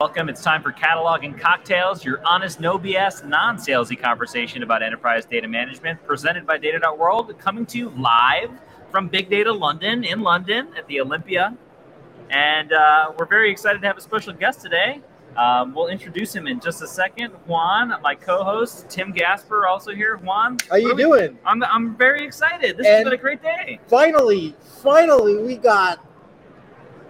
Welcome. It's time for Cataloging Cocktails, your honest, no BS, non salesy conversation about enterprise data management, presented by Data.World, coming to you live from Big Data London in London at the Olympia. And uh, we're very excited to have a special guest today. Um, we'll introduce him in just a second. Juan, my co-host, Tim Gasper, also here. Juan, how are you doing? I'm, I'm very excited. This has been a great day. Finally, finally, we got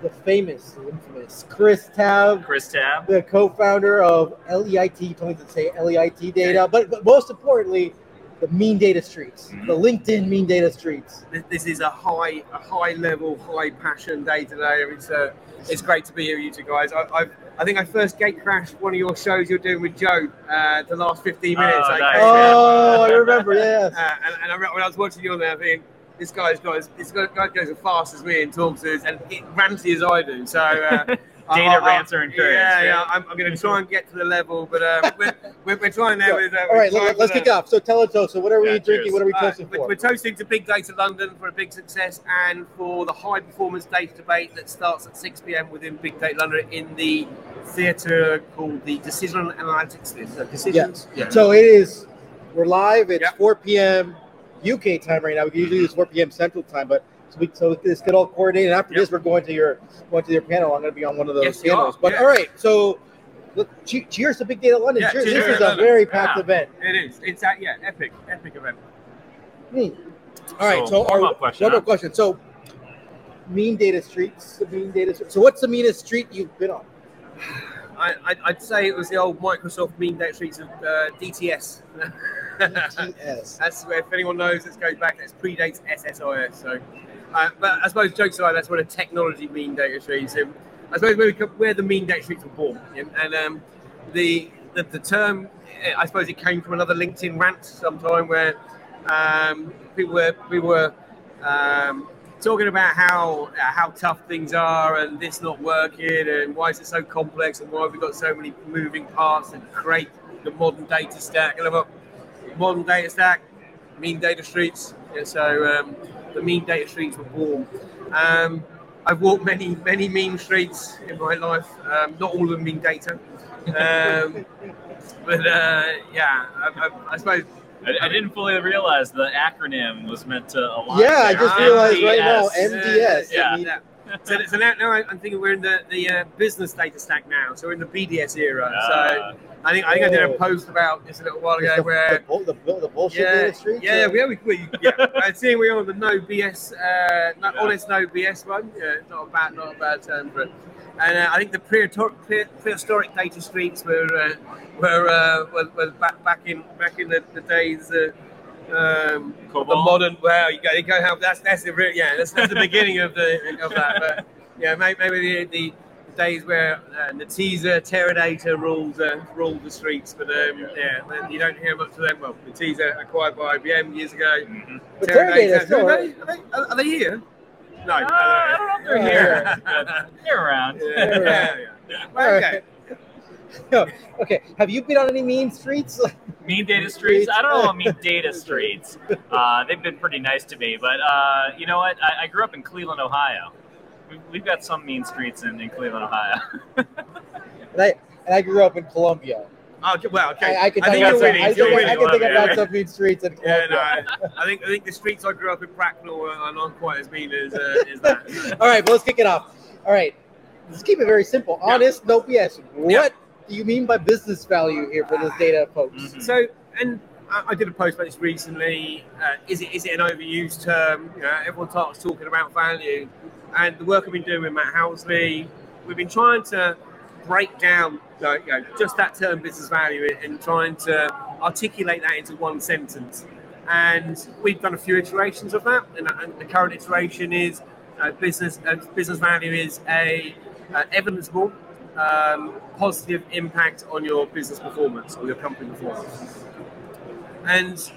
the famous, the infamous Chris Tabb. Chris Tabb, the co-founder of LEIT. Told me to say LEIT Data, but, but most importantly, the mean data streets, mm-hmm. the LinkedIn mean data streets. This is a high, a high level, high passion day today. It's uh, it's great to be here with you two guys. I, I've, I think I first gate crashed one of your shows you're doing with Joe. Uh, the last 15 minutes. Oh, nice. oh I remember. Yeah. Uh, and, and I remember when I was watching you on there, thinking this guy's got as, this guy goes as fast as me and talks as and ranty as I do. So uh, data rants are encouraged. Yeah, yeah. I'm, I'm going to try and get to the level, but uh, we're, we're, we're, trying there. With, uh, all right, let, us kick off. So tell us, so what are we drinking? What are we toasting for? We're toasting to Big Data London for a big success and for the high performance data debate that starts at 6 p.m. within Big Data London in the theatre called the Decision Analytics Theatre. Decisions. Yeah. yeah. So it is. We're live. It's yep. 4 p.m. UK time right now. We usually use 4 p.m. Central time, but so, we, so this get all coordinated. After yep. this, we're going to your going to your panel. I'm going to be on one of those yes, panels. But yeah. all right, so look, cheers to Big Data London. Yeah, cheers. This is a very packed yeah, event. It is. It's a, yeah, epic, epic event. Hmm. All right, so, so our, question, one more question. So, mean data streets, the mean data. So, what's the meanest street you've been on? I, would say it was the old Microsoft mean data streets of uh, DTS. That's if anyone knows, this goes back. It predates SSIS. So uh, but I suppose jokes aside, that's what a technology mean data streets. So I suppose where, we, where the mean data streets were born, and um, the, the, the term, I suppose it came from another LinkedIn rant sometime where um, people were people were um, talking about how uh, how tough things are and this not working and why is it so complex and why have we got so many moving parts and create the modern data stack. And I've modern data stack, mean data streets. Yeah, so um, the mean data streets were born. Um, I've walked many, many mean streets in my life. Um, not all of them mean data. Um, but uh, yeah, I, I, I suppose I, I, didn't fully realize the acronym was meant to align. Yeah, there. I just realized right now MDS. yeah. yeah. So, so now, now, I'm thinking we're in the, the uh, business data stack now. So we're in the BDS era. Uh, so I think I think I did a post about this a little while ago the, where the, the, the bullshit yeah, street. Yeah, we, we, we yeah. I see we're on the no BS, uh, no, yeah. honest no BS one. Yeah, not a bad, not a bad term for it. And uh, I think the prehistoric, prehistoric data streets were uh, were, uh, were, were back back in back in the, the days. Um, the modern, well, you go, you go. That's that's the yeah, that's, that's the beginning of the of that. But yeah, maybe, maybe the, the days where uh, Netezza, Teradata ruled uh, ruled the streets, but um, yeah, you don't hear much of them. Well, Netezza acquired by IBM years ago. Mm-hmm. Teradata, Teradata are, they, are, they, are they here? No, uh, I don't know if they're here. they're around. Yeah, yeah, yeah. Okay. okay. Have you been on any mean streets? mean data streets? I don't know mean data streets. Uh, they've been pretty nice to me, but uh, you know what? I, I, grew up in Cleveland, Ohio. We've got some mean streets in, in Cleveland, Ohio. and I and I grew up in Colombia. Oh, well, okay. I, I can I think, think, I, think, I can think about some mean streets in Colombia. Yeah, no, I, think I think the streets I grew up in Bracknell are not quite as mean as, uh, as that. All right, well, let's kick it off. All right, let's keep it very simple. Honest, yeah. no BS. What yeah. Do you mean by business value here for this data, folks? Mm-hmm. So, and I did a post about this recently. Uh, is it is it an overused term? You know, everyone starts talking about value. And the work I've been doing with Matt Housley, we've been trying to break down you know, just that term business value and trying to articulate that into one sentence. And we've done a few iterations of that. And, and the current iteration is uh, business uh, business value is a uh, evidenceable um, positive impact on your business performance or your company performance. And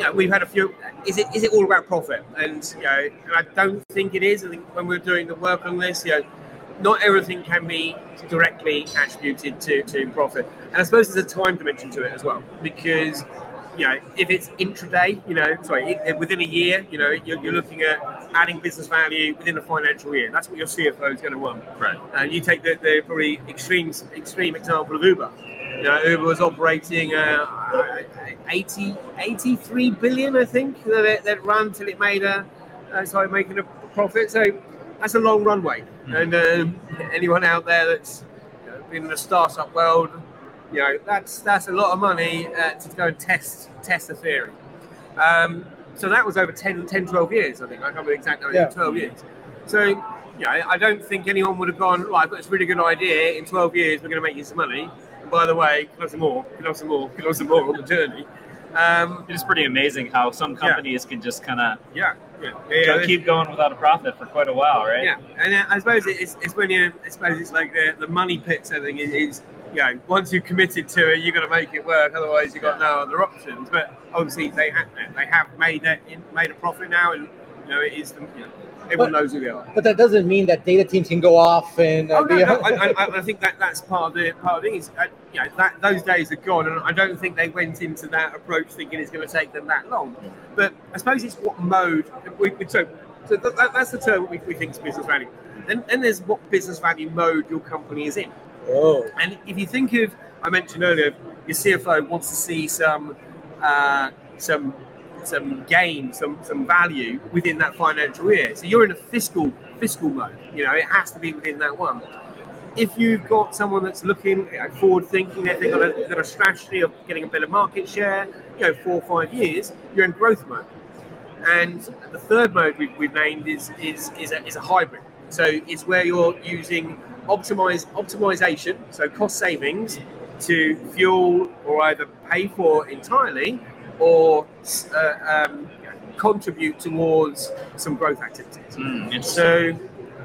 know, we've had a few. Is it is it all about profit? And you know, I don't think it is. I think when we're doing the work on this, you know, not everything can be directly attributed to, to profit. And I suppose there's a time dimension to it as well, because you know, if it's intraday, you know, sorry, within a year, you know, you're, you're, looking at adding business value within a financial year. That's what your CFO is going to want. Right. And you take the, the probably extreme extreme example of Uber. You know, Uber was operating uh, 80, 83 billion, I think, that it, that ran till it made a uh, started making a profit. So that's a long runway. Mm. And um, anyone out there that's you know, been in the startup world you know, that's that's a lot of money uh, to go and test test a theory. Um, so that was over 10, 10, 12 years, I think. I can't remember exactly, yeah. 12 years. So, you know, I don't think anyone would have gone, right, I've got this really good idea. In 12 years, we're going to make you some money. And by the way, can have some more, can have some more, can have some more on the journey. Um, it's pretty amazing how some companies yeah. can just kind of yeah, yeah, yeah, keep going without a profit for quite a while, right? Yeah, and uh, I suppose it's, it's when you, I suppose it's like the, the money pit thing is you know, once you've committed to it, you've got to make it work. Otherwise, you've got no other options. But obviously, they have they have made it made a profit now, and you know, it is the, you know, everyone but, knows who they are. But that doesn't mean that data teams can go off and. Uh, oh, no, no, I, I, I, think that that's part of the part of the thing. Uh, you know, that those days are gone, and I don't think they went into that approach thinking it's going to take them that long. But I suppose it's what mode. We, we, so, so that, that's the term we, we think is business value. Then, then there's what business value mode your company is in. Oh. And if you think of, I mentioned earlier, your CFO wants to see some uh, some some gain, some some value within that financial year. So you're in a fiscal fiscal mode. You know, it has to be within that one. If you've got someone that's looking you know, forward thinking, they've got a, got a strategy of getting a better market share, you know, four or five years, you're in growth mode. And the third mode we've, we've named is is is a, is a hybrid. So it's where you're using optimize optimization, so cost savings, to fuel or either pay for entirely or uh, um, contribute towards some growth activities. Mm, so,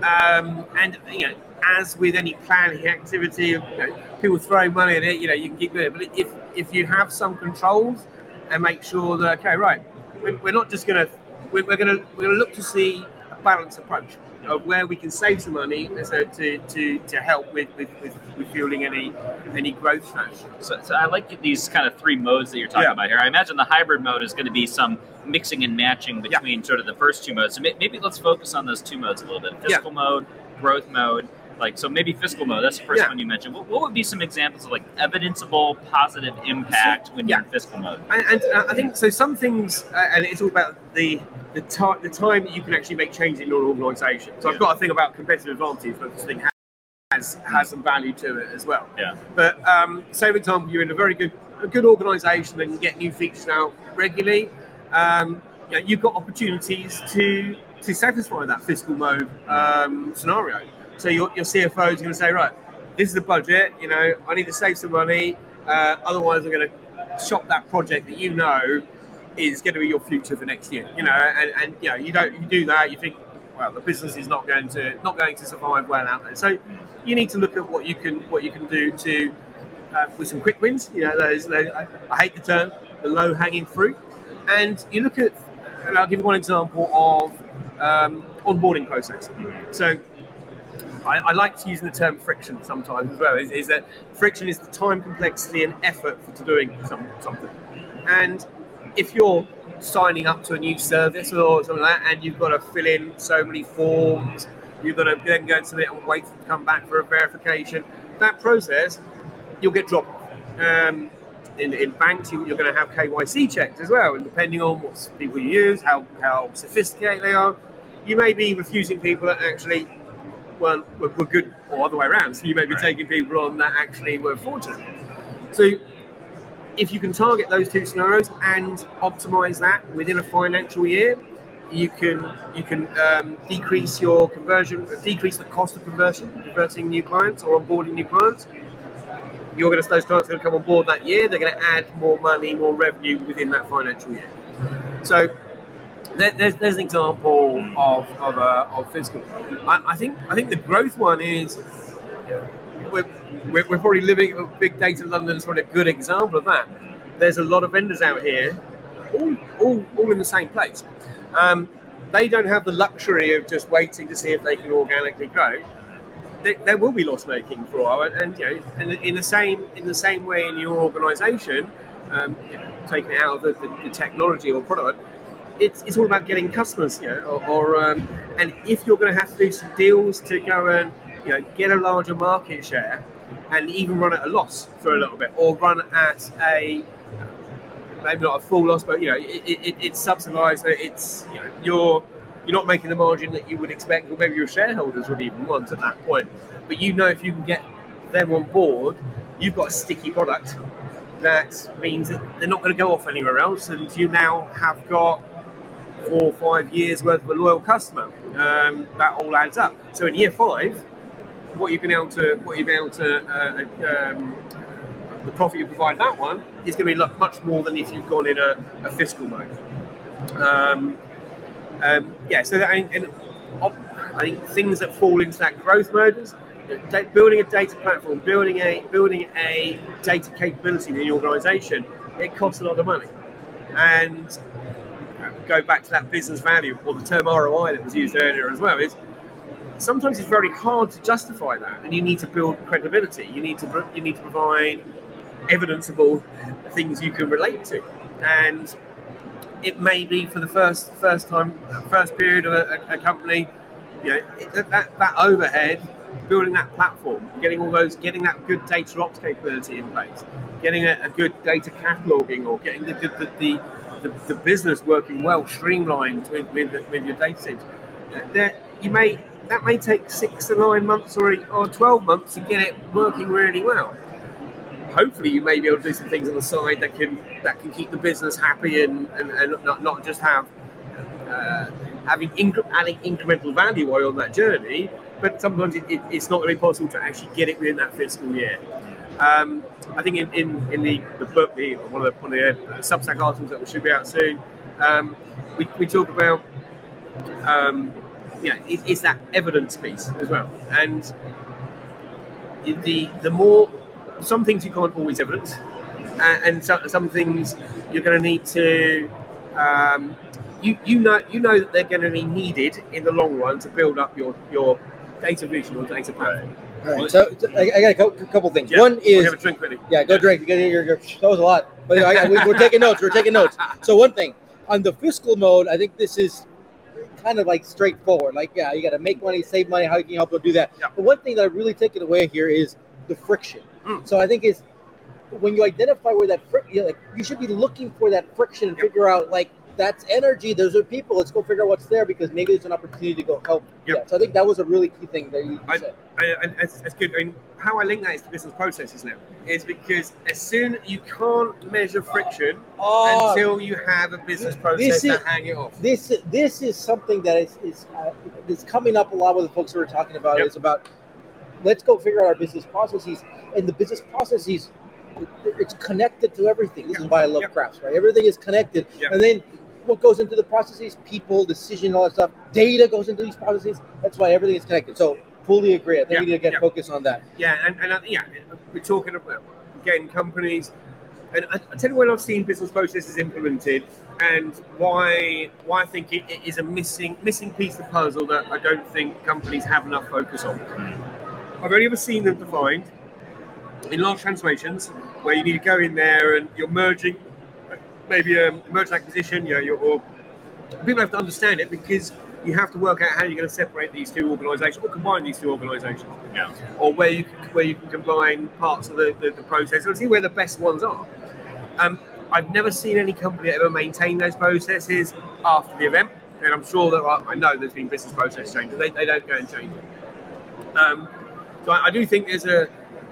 um, and you know, as with any planning activity, you know, people throw money at it, you know, you can keep doing it. But if if you have some controls and make sure that okay, right, we're not just to we're going to we're going to look to see a balanced approach of where we can save some money so to, to, to help with, with, with, with fueling any any growth strategy. So, so, I like these kind of three modes that you're talking yeah. about here. I imagine the hybrid mode is going to be some mixing and matching between yeah. sort of the first two modes. So maybe let's focus on those two modes a little bit: fiscal yeah. mode, growth mode. Like so, maybe fiscal mode. That's the first one you mentioned. What, what, would be some examples of like evidenceable positive impact when you're in fiscal mode? And, and uh, I think so. Some things, uh, and it's all about the the, time the time that you can actually make change in your organisation. So yeah. I've got to think about competitive advantage, but this thing has has some value to it as well. Yeah. But um, say, for example, you're in a very good a good organisation and you get new features out regularly. Um, you know, you've got opportunities to to satisfy that fiscal mode um, scenario. So your, your CFO is going to say, right, this is the budget. You know, I need to save some money. Uh, otherwise, I'm going to shop that project that you know is going to be your future for next year. You know, and, and you know, you don't you do that, you think, well, the business is not going to not going to survive well out there. So you need to look at what you can what you can do to uh, with some quick wins. You know, I, I hate the term the low hanging fruit, and you look at. And I'll give you one example of um, onboarding process. So I, I, like to use the term friction sometimes as well. Is, is, that friction is the time, complexity, and effort for doing some, something. And if you're signing up to a new service or something like that, and you've got to fill in so many forms, you've got to then go and submit and wait to come back for a verification. That process, you'll get dropped. Um, in, in banks, you, are going to have KYC checks as well, and depending on what people you use, how, how sophisticated they are, you may be refusing people that actually weren't were, were good, or other way around. So you may be right. taking people on that actually were fortunate. So if you can target those two scenarios and optimize that within a financial year, you can you can um, decrease your conversion, decrease the cost of conversion, converting new clients or onboarding new clients. You're going to those clients are going to come on board that year. They're going to add more money, more revenue within that financial year. So there's, there's an example of of, uh, of fiscal. I, I think I think the growth one is we're, we're, probably living big data London is probably a good example of that. There's a lot of vendors out here, all, all, all in the same place. Um, they don't have the luxury of just waiting to see if they can organically grow. There, will be loss making for a and, and you know, in, in, the same in the same way in your organisation, um, taking out of the, the, the technology or product. It's, it's all about getting customers, you know, or, or um, and if you're going to have to do some deals to go and you know get a larger market share, and even run at a loss for a little bit, or run at a maybe not a full loss, but you know it, it, it's subsidised. It's you know you're you're not making the margin that you would expect, or maybe your shareholders would even want at that point. But you know if you can get them on board, you've got a sticky product. That means that they're not going to go off anywhere else, and you now have got four or five years worth of a loyal customer. Um, that all adds up. So in year five, what you've been able to, what you've been able to, uh, um, the profit you provide that one is going to be much more than if you've gone in a, a fiscal mode. Um, um, yeah, so that, and, and I think things that fall into that growth mode is building a data platform, building a building a data capability in the organisation. It costs a lot of money, and go back to that business value or the term ROI that was used earlier as well. Is sometimes it's very hard to justify that, and you need to build credibility. You need to you need to provide evidenceable things you can relate to, and it may be for the first first time, first period of a, a company, you know, that, that, that overhead, building that platform, getting all those, getting that good data ops capability in place, getting a, a good data cataloging, or getting the the, the, the, the business working well, streamlined with, with, with your data teams. That you may that may take six to nine months or, or 12 months to get it working really well. Hopefully, you may be able to do some things on the side that can that can keep the business happy and, and, and not, not just have uh, having adding incremental value while on that journey. But sometimes it, it, it's not be possible to actually get it within that fiscal year. Um, I think in, in, in the, the book, the, one of the, one of the uh, Substack articles that we should be out soon, um, we, we talk about um, you know, it, it's that evidence piece as well. And the the more some things you can't always evidence, and, and so, some things you're going to need to. Um, you, you know you know that they're going to be needed in the long run to build up your your data vision or data platform. All right, so, so I, I got a couple things. Yeah, One is have a drink ready. yeah, go drink. You get your, your that was a lot, but I, I, we, we're taking notes. We're taking notes. So one thing on the fiscal mode, I think this is kind of like straightforward. Like, yeah, you got to make money, save money. How you can you help them do that? Yeah. But one thing that I really taken away here is the friction. Mm. So I think is when you identify where that friction, you, know, like, you should be looking for that friction and Yep. figure out like that's energy. Those are people. Let's go figure out what's there because maybe there's an opportunity to go help. Yep. Yeah. So I think that was a really key thing that you I- said. I, I, it's, it's good. I mean, how I link that is to business processes now is because as soon you can't measure friction Oh, until you have a business process to hang it off. this this is something that is is uh, is coming up a lot with the folks who are talking about. Yep. It's about let's go figure out our business processes, and the business processes it- it's connected to everything. This is why I love Yep. graphs, right? Everything is connected, Yep. and then what goes into the processes, people, decision, all that stuff, data goes into these processes. That's why everything is connected. So fully agree. I think Yeah, we need to get yeah. focused on that. Yeah, and, and uh, yeah, we're talking about again companies. And I, I tell you when I've seen business processes implemented, and why why I think it, it is a missing missing piece of the puzzle that I don't think companies have enough focus on. I've only ever seen them defined in large transformations where you need to go in there and you're merging, maybe a merger acquisition. You know, you're, or people have to understand it because you have to work out how you're going to separate these two organisations or combine these two organisations Yeah. or where you can, where you can combine parts of the, the, the process and see where the best ones are. Um, I've never seen any company ever maintain those processes after the event, and I'm sure that I, I know there's been business process changes. They, they don't go and change it. Um, so I, I do think there's a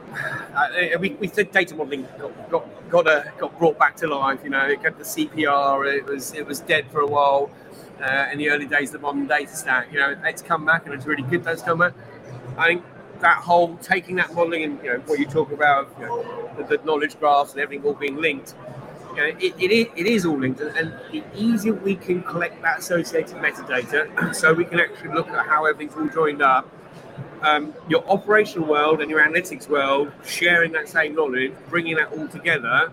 uh, we, we said data modeling got got got, uh, got brought back to life. You know, it got the CPR. It was it was dead for a while uh, in the early days of the modern data stack. You know, it's come back and it's really good that's come back. I think that whole taking that modeling and you know what you talk about, you know, the, the knowledge graphs and everything all being linked. You know, it, it, is, it is all linked, and, the easier we can collect that associated metadata, so we can actually look at how everything's all joined up. Um, your operational world and your analytics world sharing that same knowledge, bringing that all together,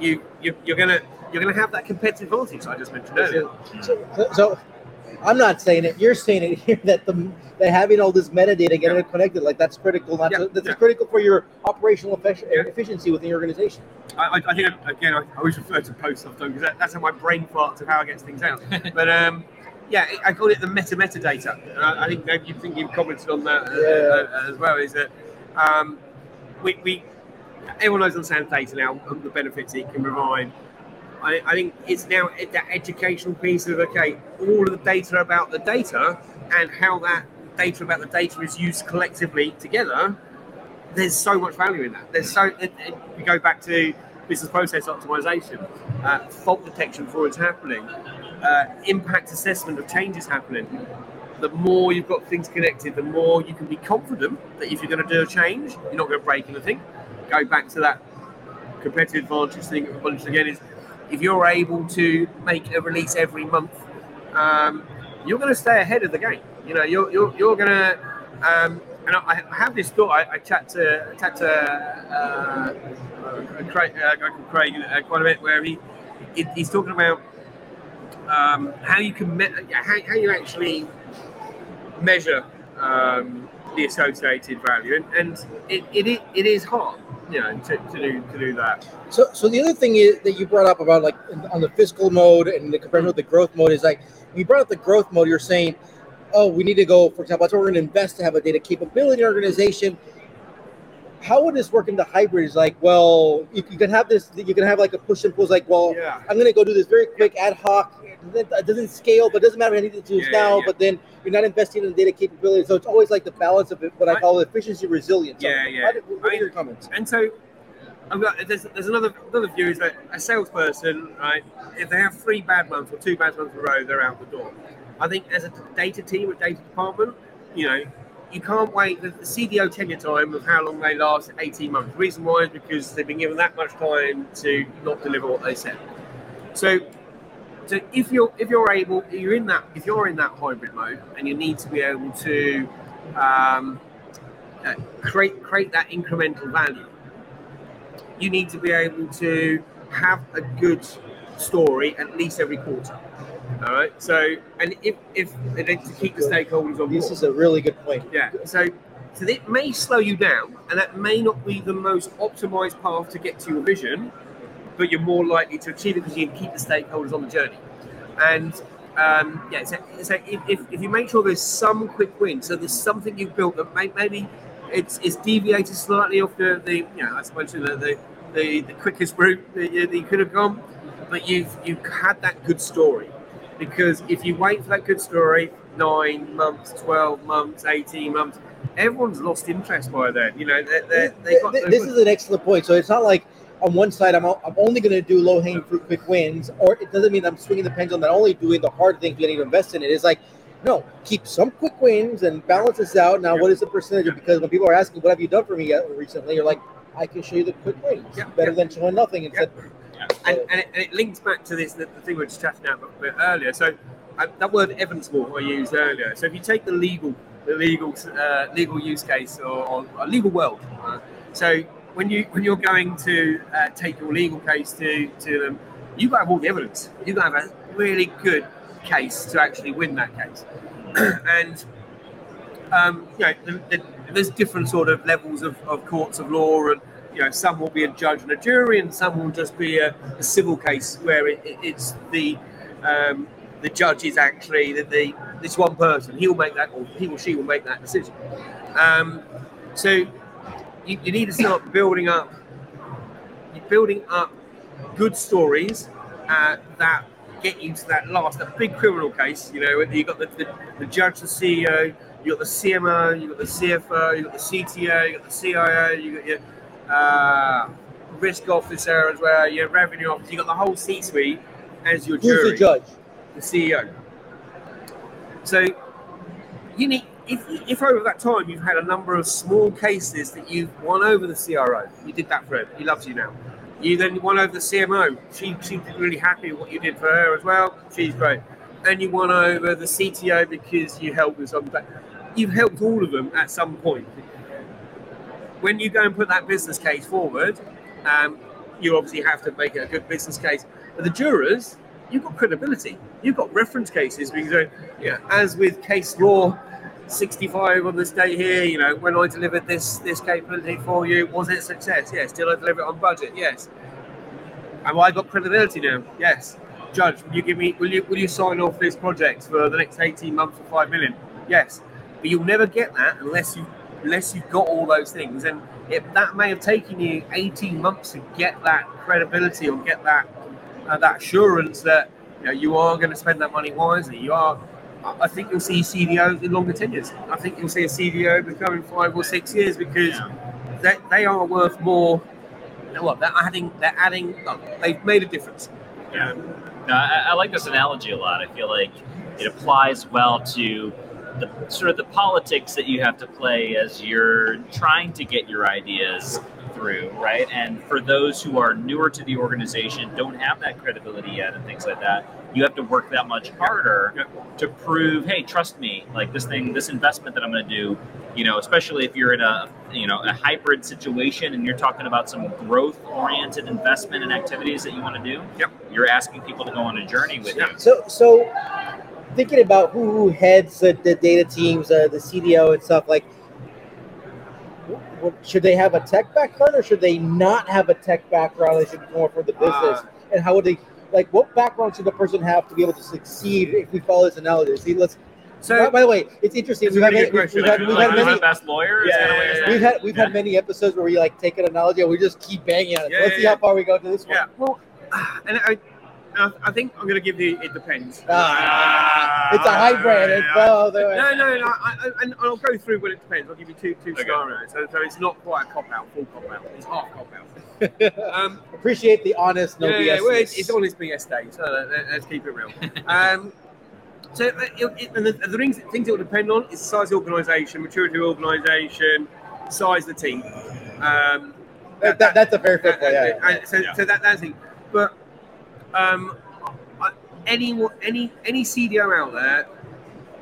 you, you you're gonna you're gonna have that competitive advantage I just mentioned earlier. So, so I'm not saying it. You're saying it here that the that having all this metadata getting it connected, like that's critical. Not Yeah, to, that's yeah. critical for your operational effic- Yeah. efficiency within your organization. I, I- think again, I always refer to posts often because that, that's how my brain farts of how I get things out. but um, yeah, I call it the meta metadata. And I, I think you think you've commented on that uh, Yeah. uh, as well. Is that um, we, we everyone knows on sound data now and the benefits it can provide. I, I think it's now that educational piece of okay, all of the data about the data and how that data about the data is used collectively together there's so much value in that. There's so it, it, we go back to business process optimization, uh, fault detection before it's happening, uh, impact assessment of changes happening. The more you've got things connected, the more you can be confident that if you're going to do a change, you're not going to break anything. Go back to that competitive advantage thing once again is if you're able to make a release every month, um, you're going to stay ahead of the game. You know, you're you're, you're going to. Um, and I, I have this thought. I, I chat to chat to uh, Craig, uh, Craig uh, quite a bit, where he, he he's talking about um, how you can me- how, how you actually measure um, the associated value, and, and it, it, it is hard, you know, to, to do to do that. So, so the other thing is, that you brought up about like on the fiscal mode and the comparison with the growth mode is like you brought up the growth mode, you're saying, oh, we need to go, for example, that's what we're going to invest to have a data capability organization. How would this work in the hybrid? Is like, well, you, you can have this, you can have like a push and pull. It's like, well, Yeah. I'm going to go do this very quick ad hoc. It doesn't- scale, but it doesn't matter. I need to do this Yeah, now. yeah. But then you're not investing in the data capability, so it's always like the balance of it, what I call efficiency resilience. Yeah, yeah. What are your comments? And so, I've got there's, there's another another view is that a salesperson, right? If they have three bad months or two bad months in a row, they're out the door. I think as a data team, a data department, you know, you can't wait. The, the CDO tenure time of how long they last, 18 months. The reason why is because they've been given that much time to not deliver what they said. So, so if you're if you're able, you're in that if you're in that hybrid mode, and you need to be able to um, uh, create create that incremental value. You need to be able to have a good story at least every quarter. All right. So, and if if and then to keep the stakeholders on board. This is a really good point. Yeah. So, so it may slow you down, and that may not be the most optimized path to get to your vision, but you're more likely to achieve it because you can keep the stakeholders on the journey. And um, yeah, so, so if, if, if you make sure there's some quick win, so there's something you've built that may, maybe it's it's deviated slightly off the, the you know I suppose the the, the, the quickest route that you, that you could have gone, but you've you've had that good story. Because if you wait for that good story, nine months, twelve months, eighteen months, everyone's lost interest by then. You know, they they they got. Th- this is an excellent point. So it's not like on one side I'm, I'm only going to do low hanging fruit quick wins, or it doesn't mean I'm swinging the pendulum and only doing the hard things you need to invest in it. It's like no, keep some quick wins and balance this out. Now, Yeah. what is the percentage? Because when people are asking, "What have you done for me recently?" You're like, "I can show you the quick wins. Yeah, Better yeah. than showing nothing." Instead, and, and, it, and it links back to this the, the thing we were just chatting about a bit earlier. So uh, that word evidence-more I used earlier. So if you take the legal the legal uh, legal use case or, or a legal world, so when you when you're going to uh, take your legal case to to them, you've got to have all the evidence. You've got to have a really good case to actually win that case, and um, you know, the, the, there's different sort of levels of, of courts of law, and you know, some will be a judge and a jury, and some will just be a, a civil case where it, it, it's the um, the judge is actually the, the this one person. He will make that, or he or she will make that decision. Um, so you, you need to start building up, building up good stories uh, that get you to that last, that big criminal case. You know, you got the, the, the judge, the CEO, you got the CMO, you got the CFO, you got the CTO, you got the CIO, you got your uh, risk officer as well, your revenue officer. You got the whole C-suite as your jury. who's the judge? the CEO. So you need if, if over that time you've had a number of small cases that you've won over the CRO, you did that for him. He loves you now. You then won over the CMO. She she's really happy with what you did for her as well. She's great. And you won over the CTO because you helped with something. You've helped all of them at some point. When you go and put that business case forward, um, you obviously have to make it a good business case. But the jurors, you've got credibility. You've got reference cases. Because, uh, yeah, as with case law 65 on this day here, you know, when I delivered this this capability for you, was it a success? Yes. Did I deliver it on budget? Yes. Have I got credibility now? Yes. Judge, will you give me will you will you sign off this project for the next 18 months for five million? Yes. But you'll never get that unless you unless you've got all those things. And it, that may have taken you 18 months to get that credibility or get that uh, that assurance that you know you are going to spend that money wisely. You are. I think you'll see CDOs in longer tenures. I think you'll see a CDO becoming five or six years because they, they are worth more. What they're adding, they're adding. They've made a difference. Yeah. No, I, I like this analogy a lot. I feel like it applies well to the sort of the politics that you have to play as you're trying to get your ideas through, right? And for those who are newer to the organization, don't have that credibility yet, and things like that, you have to work that much harder to prove, hey, trust me, like this thing, this investment that I'm going to do, you know, especially if you're in a you know a hybrid situation and you're talking about some growth oriented investment and activities that you want to do. Yep. You're asking people to go on a journey with you. So so thinking about who heads the, the data teams, uh, the CDO and stuff like should they have a tech background or should they not have a tech background? They should be more for the business. Uh, and how would they like? What background should the person have to be able to succeed if we follow this analogy? See, let's. So, by, the way, it's interesting. We've, really had, we've, we've, had, we've had many best lawyers. Yeah, yeah, yeah, we've had we've had many episodes where we like take an analogy and we just keep banging on it. Let's see how far we go to this one. Yeah. Well, and I, I think I'm going to give you. It depends. Ah, it's a hybrid. It's no, no, no. no I, I, I'll go through what it depends. I'll give you two two okay. scenarios. So, so it's not quite a cop out, full cop out. It's half cop out. um, Appreciate the honest, no yeah, BS. Yeah, well, it's, it's honest BS day. So let's keep it real. um, so uh, it, it, and the, the things, things it will depend on is the size of the organisation, maturity of the organisation, size of the team. Um, that, that, that's a fair point. Yeah. So, yeah. so that, that's the thing. But um, any any any CDO out there,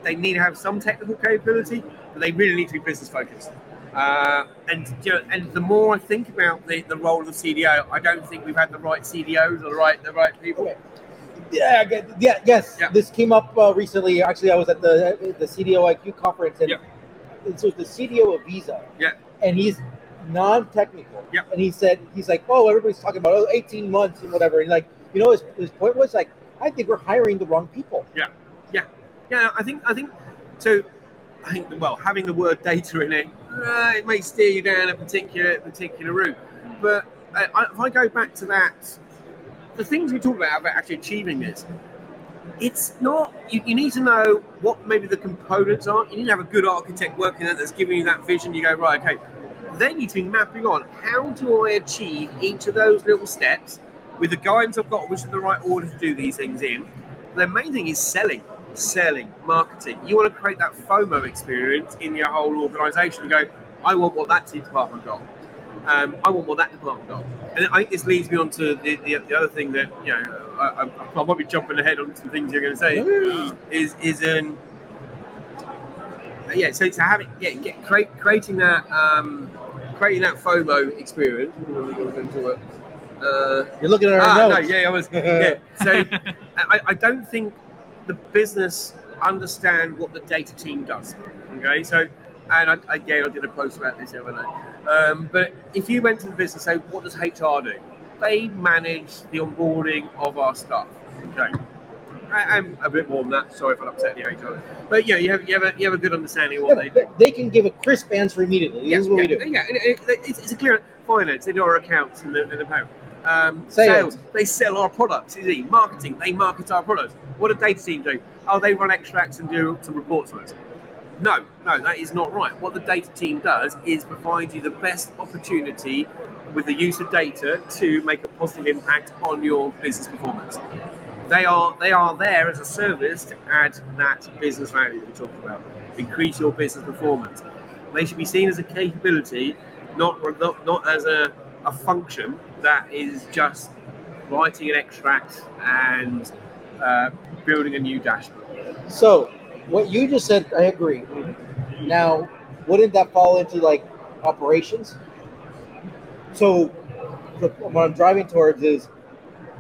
they need to have some technical capability, but they really need to be business focused. Uh, and you know, and the more I think about the, the role of the CDO, I don't think we've had the right CDOs or the right the right people. Okay. Yeah, yeah, yes. Yeah. This came up uh, recently. Actually, I was at the the CDO IQ conference, and yeah. so the CDO of Visa. Yeah. And he's non-technical. Yeah. And he said he's like, oh, everybody's talking about oh, 18 months and whatever. And like, you know, his, his point was like, I think we're hiring the wrong people. Yeah, yeah, yeah. I think I think so. I think well, having the word data in it, uh, it may steer you down a particular particular route. But I, I, if I go back to that, the things we talk about about actually achieving this, it's not. You, you need to know what maybe the components are. You need to have a good architect working that that's giving you that vision. You go right, okay. Then you need to be mapping on how do I achieve each of those little steps with the guidance I've got, which is the right order to do these things in. The main thing is selling, selling, marketing. You want to create that FOMO experience in your whole organisation and go, I want what that team department got. Um, I want what that department got. And I think this leads me on to the, the, the other thing that, you know, I, I, I, might be jumping ahead on some things you're going to say, is, is um, yeah, so, so having, yeah, get, create, creating that, um, creating that FOMO experience. Uh, You're looking at our ah, notes. No, yeah, I was. Yeah. So I, I don't think the business understand what the data team does. Okay, so and I, again, I did a post about this the other day. Um, but if you went to the business and say, what does HR do? They manage the onboarding of our staff. Okay. I'm a bit more than that. Sorry if I upset the HR. But yeah, you have you have a, you have a good understanding of what yeah, they do. They can give a crisp answer immediately. Yeah, this is what yeah, we do. Yeah, it, it, it's, it's, a clear finance. They do our accounts and the, and the payroll. Um, sales. sales. They sell our products. Is it marketing? They market our products. What do data team do? Oh, they run extracts and do some reports for us. No, no, that is not right. What the data team does is provide you the best opportunity with the use of data to make a positive impact on your business performance. They are they are there as a service to add that business value that we talked about, increase your business performance. They should be seen as a capability, not not, not as a, a function that is just writing an extract and uh, building a new dashboard. So, what you just said, I agree. Now, wouldn't that fall into like operations? So, the, what I'm driving towards is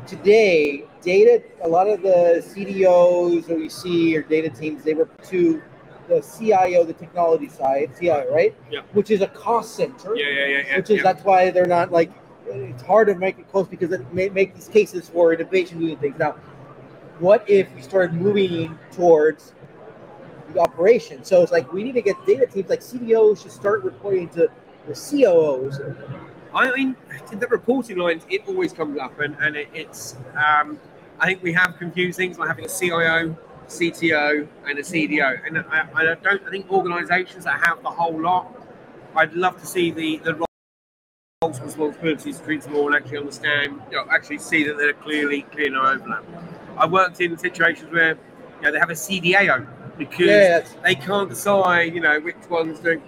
today data, a lot of the CDOs that we see or data teams, they were to the CIO, the technology side, CIO, right? Yeah. Which is a cost center. Yeah, yeah, yeah. yeah which is yeah. that's why they're not like it's hard to make it close because it may make these cases for innovation doing things. Now, what if we started moving towards the operation? So it's like we need to get data teams like CDOs should start reporting to the COOs. I mean, the reporting lines, it always comes up, and, and it, it's, um, I think we have confused things by having a CIO, CTO, and a CDO. And I, I don't, I think organizations that have the whole lot, I'd love to see the, the and responsibilities between them all and actually understand, you know, actually see that they're clearly, clear no overlap. I've worked in situations where, you know, they have a CDAO because they can't decide, you know, which one's doing,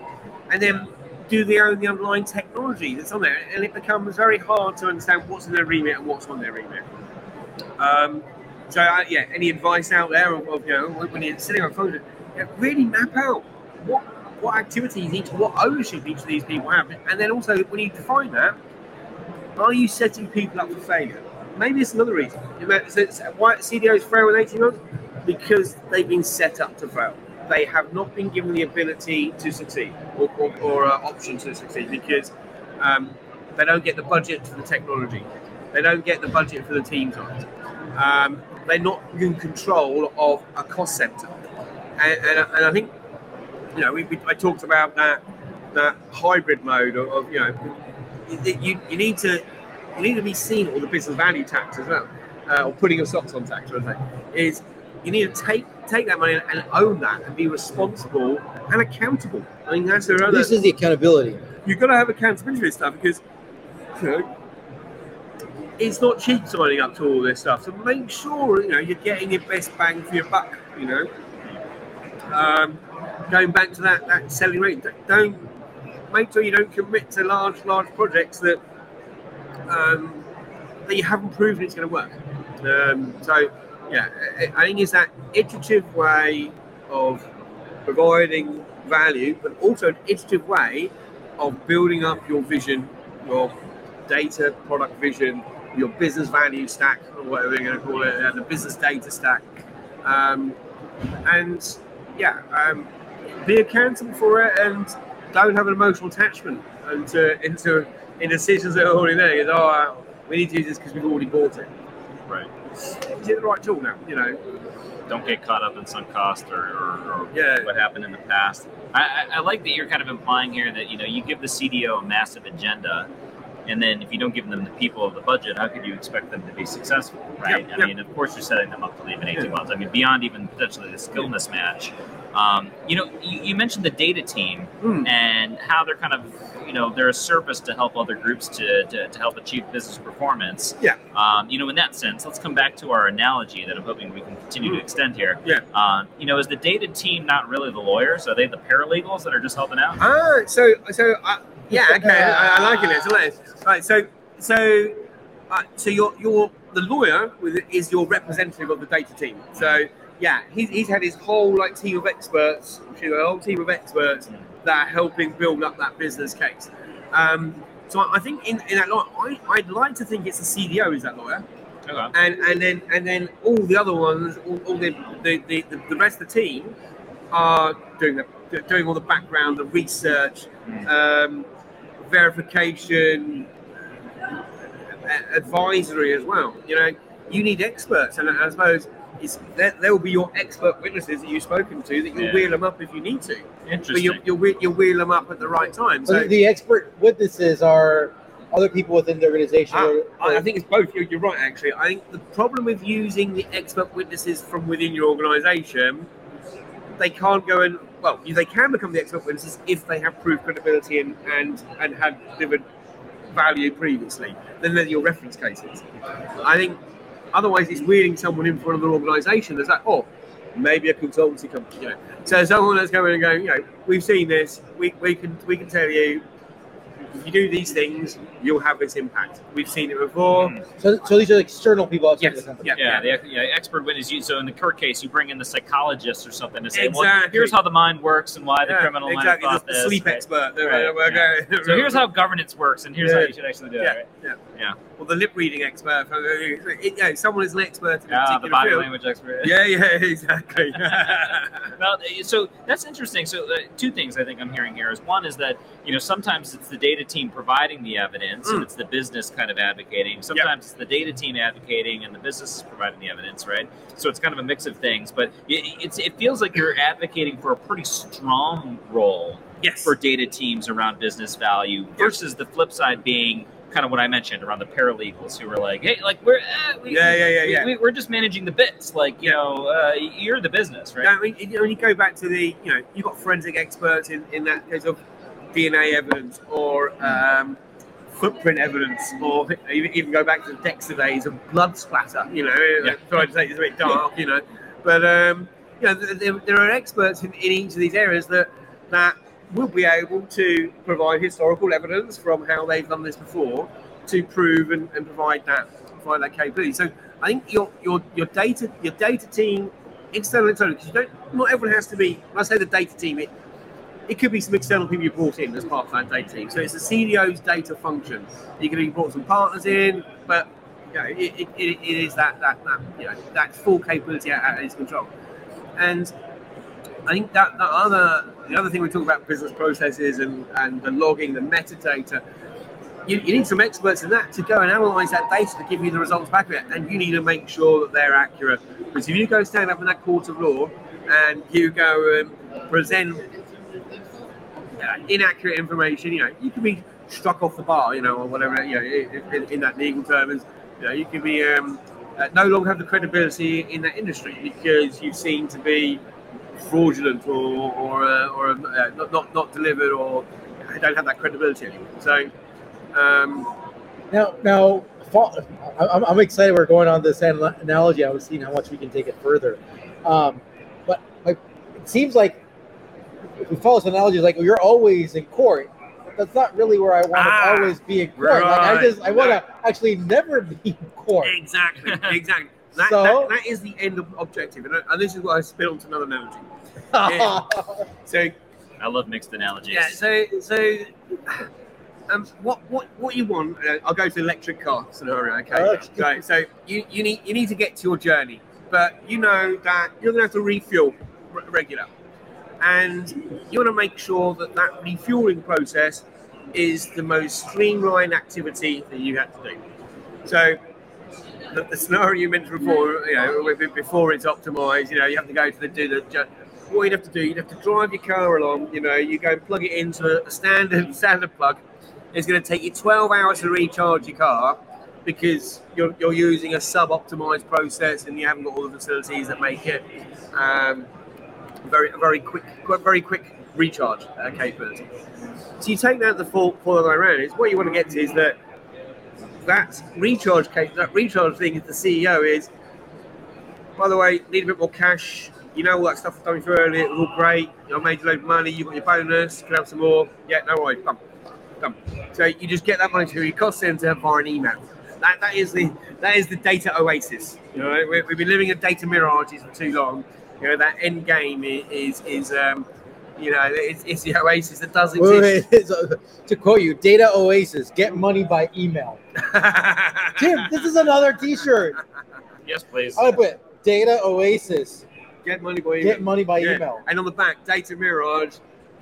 and then do they own the underlying technology that's on there? And it becomes very hard to understand what's in their remit and what's on their remit. Um, so, uh, yeah, any advice out there of, of, you know, when you're sitting on a phone, yeah, really map out what what activities each, what ownership each of these people have, and then also when you define that, are you setting people up for failure? Maybe it's another reason. It's- Why CDOs fail in 18 months? Because they've been set up to fail. They have not been given the ability to succeed or, or, or uh, option to succeed because um, they don't get the budget for the technology. They don't get the budget for the teams on. Um, they're not in control of a cost center. And, and, and I think, you know, we, we, I talked about that that hybrid mode of, of you know, you, you, need to you need to be seen all the business value tax as well, uh, or putting your socks on tax, I think, is you need to take take that money and own that and be responsible and accountable. I mean, that's the other. This is the accountability. You've got to have accountability for this stuff because you know, it's not cheap signing up to all this stuff. So make sure you know you're getting your best bang for your buck. You know, um, going back to that that selling rate, don't make sure you don't commit to large large projects that um, that you haven't proven it's going to work. Um, so yeah, I- think it's that iterative way of providing value, but also an iterative way of building up your vision, your data product vision, your business value stack, or whatever you're going to call it, uh, the business data stack. Um, and yeah, um, be accountable for it and don't have an emotional attachment into into in decisions that are already there. Oh, uh, we need to use this because we've already bought it. Right. Is it the right tool now? You know, Don't get caught up in sunk cost or, or, or Yeah. what happened in the past. I, I, I like that you're kind of implying here that you know you give the CDO a massive agenda, and then if you don't give them the people of the budget, how could you expect them to be successful, right? Yeah, I yeah. mean, of course, you're setting them up to leave in 18 Yeah. months. I mean, beyond even potentially the skill mismatch. Um, you know, you, you mentioned the data team Hmm. and how they're kind of, you know, they're a service to help other groups to, to, to help achieve business performance. Yeah. Um, you know, in that sense, let's come back to our analogy that I'm hoping we can continue to Hmm. extend here. Yeah. Uh, you know, is the data team not really the lawyers? Are they the paralegals that are just helping out? Ah, so so uh, yeah, okay, I, I like it. It's hilarious. Right, so so uh, so you're you're the lawyer with is your representative of the data team. So yeah, he's, he's had his whole like team of experts, you know, whole team of experts that are helping build up that business case. Um, so I think in, in that law, I, I'd like to think it's the CDO is that lawyer. Okay. and and then and then all the other ones, all, all the, the, the the rest of the team are doing the doing all the background, the research, um, verification, advisory as well. You know, you need experts, and I suppose it's there, there will be your expert witnesses that you've spoken to that you'll Yeah. wheel them up if you need to, but Interesting. you'll you'll, wheel- you'll wheel them up at the right time. So. So the expert witnesses are other people within the organization. Ah, or- I I think it's both. You're, you're right, actually. I think the problem with using the expert witnesses from within your organisation, they can't go and well, they can become the expert witnesses if they have proved credibility and and and have delivered value previously. Then they're your reference cases. I think otherwise it's wheeling someone in for another organisation. There's like, oh, maybe a consultancy company. You know, so someone that's going and going, you know, we've seen this. We, we can we can tell you if you do these things, you'll have this impact. We've seen it before. So, so these are external people Yes, the company. yeah. Yeah, the yeah, expert witness. You, so in the Kurt case, you bring in the psychologist or something to say, well, Exactly. here's how the mind works and why the Yeah, criminal exactly. might have The, thought the this. sleep right? expert. The- Right, the- So here's how governance works, and here's how you should actually do it. Yeah, Right? yeah, Yeah. Well, the lip reading expert. It, you know, someone is an expert in a Yeah, the body field. language expert. Yeah, yeah, exactly. Well, so that's interesting. So uh, two things I think I'm hearing here is one is that you know sometimes it's the data team providing the evidence and Mm. it's the business kind of advocating. Sometimes it's the data team advocating and the business is providing the evidence, right? So it's kind of a mix of things. But it, it's it feels like you're advocating for a pretty strong role yes. for data teams around business value versus the flip side being kind of what I mentioned around the paralegals who were like, hey, like we're eh, we, Yeah, yeah, yeah, yeah. We, we're just managing the bits. Like you know, uh, you're the business, right? I mean, when you go back to the, you know, you've got forensic experts in, in that case of DNA evidence or um, footprint evidence, or even, even go back to the Dexter days of blood splatter. You know, Yeah. sorry to say it's a bit dark, you know, but um, you know, there, there are experts in, in each of these areas that that will be able to provide historical evidence from how they've done this before to prove and, and provide that provide that capability. So I think your your your data your data team, external internal, because you don't not everyone has to be. When I say the data team, it it could be some external people you brought in as part of that data team. So it's the CDO's data function. You can even brought some partners in, but you know, it, it, it, it is that that that you know that full capability at, at its control. And I think that the other the other thing we talk about business processes and, and the logging, the metadata. You, you need some experts in that to go and analyze that data to give you the results back of it, and you need to make sure that they're accurate. Because if you go stand up in that court of law and you go and present uh, inaccurate information, you know, you can be struck off the bar, you know, or whatever, you know, in, in, that legal term, is, you know, you could be um, uh, no longer have the credibility in that industry because you seem to be fraudulent or or, uh, or uh, not, not not delivered or don't have that credibility anymore. So, um, Now, now, I'm, I'm excited. We're going on this an- analogy. I was seeing how much we can take it further. Um, but like, it seems like we follow this analogy, it's like you're always in court. That's not really where I want Ah, to always be in court. Like, I just I want to actually never be in court. exactly, exactly. That, So- that, that is the end of objective, and, and this is what I spit onto another analogy. So I love mixed analogies. Yeah, so so um, what what what you want? Uh, I'll go to the electric car scenario. Okay, Okay. right. So you, you need you need to get to your journey, but you know that you're going to have to refuel r- regular, and you want to make sure that that refueling process is the most streamlined activity that you have to do. So. The, the scenario you mentioned before, you know, before it's optimized, you know, you have to go to the do the what you'd have to do, you'd have to drive your car along, you know, you go and plug it into a standard standard plug. It's going to take you 12 hours to recharge your car because you're, you're using a sub-optimized process and you haven't got all the facilities that make it um, very very quick very quick recharge uh, capability. So you take that the full full other way around. Is what you want to get to is that that recharge case that recharge thing is the CEO is. By the way, need a bit more cash. You know all that stuff coming through earlier. It was all great. You know, made a load of money. You got your bonus. Can have some more. Yeah, no worries. Done. Done. So you just get that money to your cost center via an email. That, that is the that is the data oasis. You know, we, we've been living in data mirages for too long. You know, that end game is is um, you know, it's, it's the oasis that does Wait, exist. wait, so, to quote you, Data Oasis, get money by email. Tim, this is another T-shirt. Yes, please. I put Data Oasis, get money by email. get money by Yeah. email. And on the back, data mirage.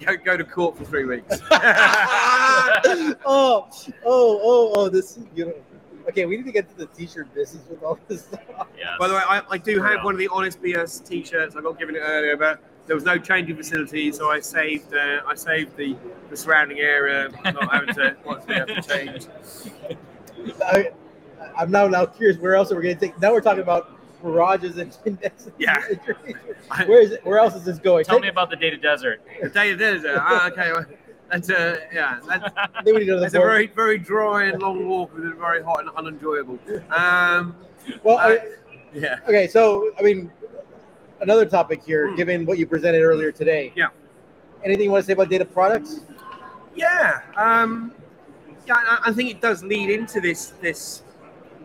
Go, go to court for three weeks. oh, oh, oh, oh! This, you know. Okay, we need to get to the T-shirt business with all this stuff. Yes. By the way, I, I do have one of the Honest BS T-shirts. I got given it earlier, but there was no changing facility, so I saved uh, I saved the, the surrounding area, not having to once have to change. I, I'm now now curious. Where else are we going to take? Now we're talking about garages and Yeah. Where is it? Where else is this going? Tell Take- me about the data desert. The data desert. Ah, okay, well, that's uh, yeah, that's, I think we need to that's a very very dry and long walk, and very hot and unenjoyable. Um, well. uh, I- yeah. okay, so I mean, another topic here, Hmm. given what you presented earlier today. Yeah. Anything you want to say about data products? Yeah. Um, yeah, I, I think it does lead into this this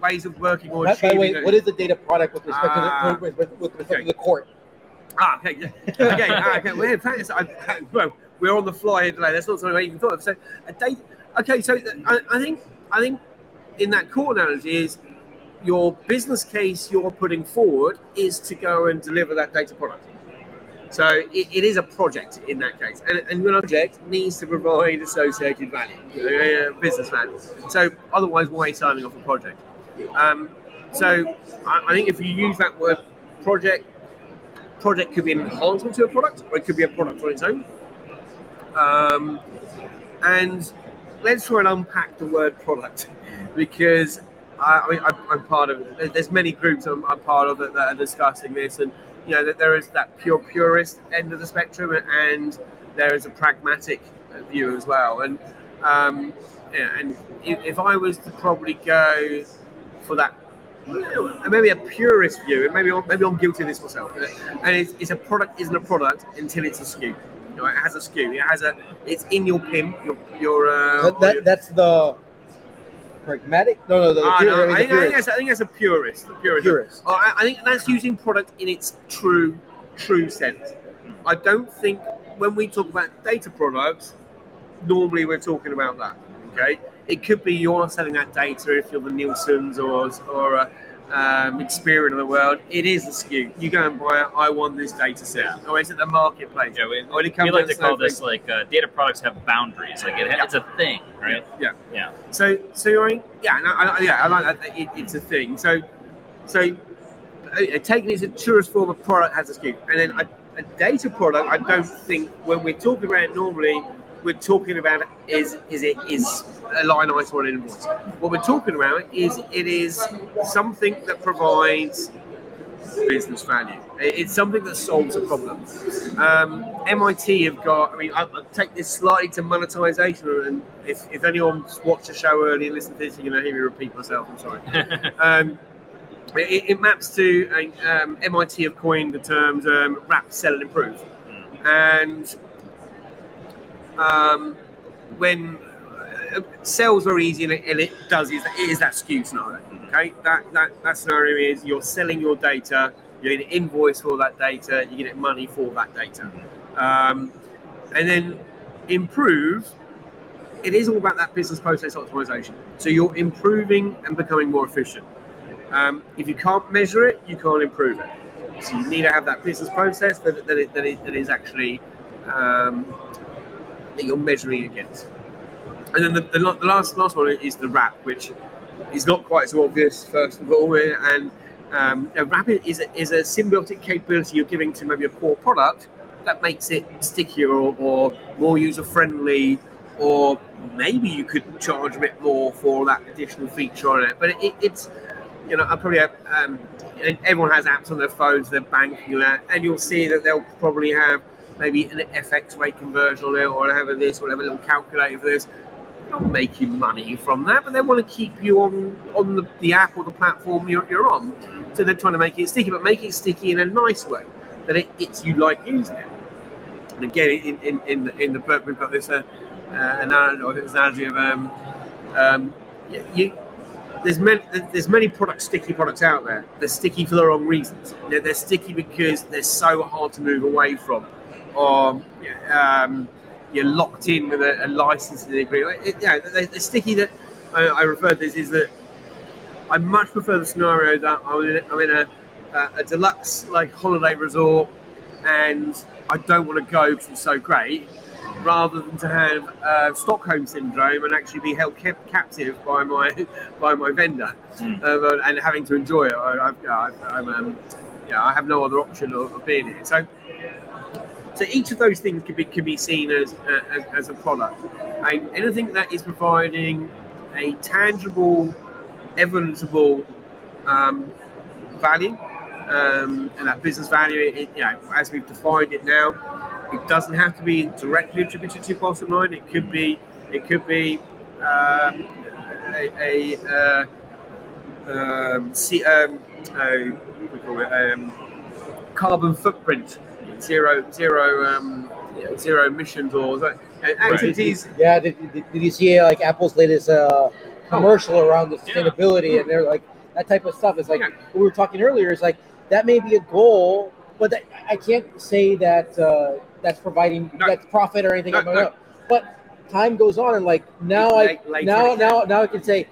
ways of working or By, by the achieving. way, what is the data product with respect Ah. to the with, with, with respect Okay. to the court? Ah, okay, okay, ah, okay. Well, in fact, I, well, we're on the fly here today. That's not something I even thought of. So, a date. Okay, so I, I think I think in that core analogy is your business case you're putting forward is to go and deliver that data product. So it, it is a project in that case, and, and your project needs to provide associated value, uh, business value. So otherwise, why are you signing off a project? Um, so I, I think if you use that word project, project could be an enhancement to a product, or it could be a product on its own. Um, and let's try and unpack the word product because I, I'm part of. There's many groups I'm, I'm part of that, that are discussing this, and you know that there is that pure purist end of the spectrum, and there is a pragmatic view as well. And um, yeah, and if, if I was to probably go for that maybe a purist view, maybe I'm, maybe I'm guilty of this myself. And it's, it's a product isn't a product until it's a SKU. You know, it has a SKU. It has a. It's in your PIM. Your your. Uh, That, that, your- that's the pragmatic. No, no, the Ah, pure- no, I the think, I, think that's, I think that's a purist. A purist. Purist. Oh, I, I think that's using product in its true true sense. I don't think when we talk about data products, normally we're talking about that. Okay, it could be you're selling that data if you're the Nielsen's or or a, um, Experian of the world. It is the SKU. You go and buy it. I want this data set. Or it's at the marketplace. Yeah, we, Or it we like to call this like uh, data products have boundaries. Like it, Yeah. it's a thing, right? Yeah. Yeah. So, so you're in, yeah, no, I, yeah, I like that. It, it's a thing. So, so uh, taking it as a truest form of product has a SKU, and then a, a data product. I don't think when we're talking about it normally, we're talking about is is it is a line item on an invoice. What we're talking about is it is something that provides business value. It's something that solves a problem. Um, MIT have got. I mean, I, I take this slightly to monetization, and if, if anyone's watched the show early and listened to this, you're going to hear me repeat myself. I'm sorry. Um, it, it maps to um, MIT have coined the terms um, wrap, sell, and improve. And um, when uh, sales are easy and it, and it does is is that SKU scenario. Okay, that, that that scenario is you're selling your data, you get an invoice for that data, you get money for that data, um, and then improve. It is all about that business process optimization. So you're improving and becoming more efficient. Um, if you can't measure it, you can't improve it. So you need to have that business process that, that, it, that, it, that is actually um, that you're measuring against. And then the, the, the last last one is the wrap, which is not quite so obvious first of all. And um, a wrap is a, is a symbiotic capability you're giving to maybe a core product that makes it stickier or, or more user friendly, or maybe you could charge a bit more for that additional feature on it. But it, it, it's you know, I probably have, um, everyone has apps on their phones, they're banking that, and you'll see that they'll probably have maybe an FX rate conversion on it, or have this, or little calculator for this. They're not making money from that, but they want to keep you on on the, the app or the platform you're, you're on. So they're trying to make it sticky, but make it sticky in a nice way that it, it's you like using it. And again, in in in the, in the book, we've got this uh, uh, analogy, analogy of um, um, you there's many there's many products sticky products out there they're sticky for the wrong reasons they're, they're sticky because they're so hard to move away from or um, you're locked in with a, a licensing agreement it, yeah they're, they're sticky that I, I refer to this is that I much prefer the scenario that I'm in, I'm in a, a, a deluxe like holiday resort and I don't want to go because it's so great rather than to have uh, Stockholm syndrome and actually be held kept captive by my by my vendor Mm. uh, and having to enjoy it. I, I've, I've, I'm, um, yeah, I have no other option of, of being here. So, so each of those things can be can be seen as uh, as, as a product. And anything that is providing a tangible, evidenceable um, value um, and that business value, it, you know, as we've defined it now, it doesn't have to be directly attributed to bottom line. It could be, it could be um, a, a uh, um, see, um, we call it? Um, carbon footprint, zero, zero, um, you know, zero emissions or uh, activities. Yeah, did, did, did you see like Apple's latest uh, commercial around the sustainability and they're like that type of stuff is like Yeah. what we were talking earlier is like that may be a goal, but that, I can't say that uh, that's providing No. that's profit or anything. No, no. But time goes on and like now Late- I later now now now I can say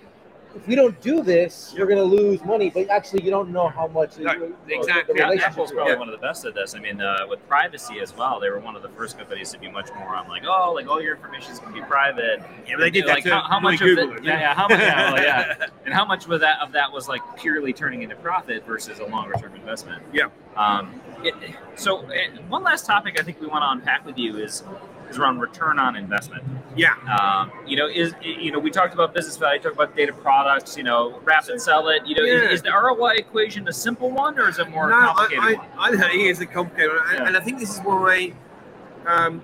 if we don't do this, we're gonna lose money. But actually, you don't know how much. No, the- exactly. The Yeah, Apple's probably Yeah. one of the best at this. I mean, uh, with privacy as well, they were one of the first companies to be much more on like, oh, like all your information is going to be private. Yeah, but they did that like how, how Louis much of Google, it? Yeah, yeah, how much? Yeah, well, yeah. And how much was that of that was like purely turning into profit versus a longer term investment? Yeah. Um, it, so uh, one last topic I think we want to unpack with you is is around return on investment. Yeah. Um, you know, is you know we talked about business value, talked about data products. You know, wrap and sell it. You know, Yeah. is, is the ROI equation a simple one or is it more no, I, complicated? I, I think it's a complicated one. And, Yeah. and I think this is why um,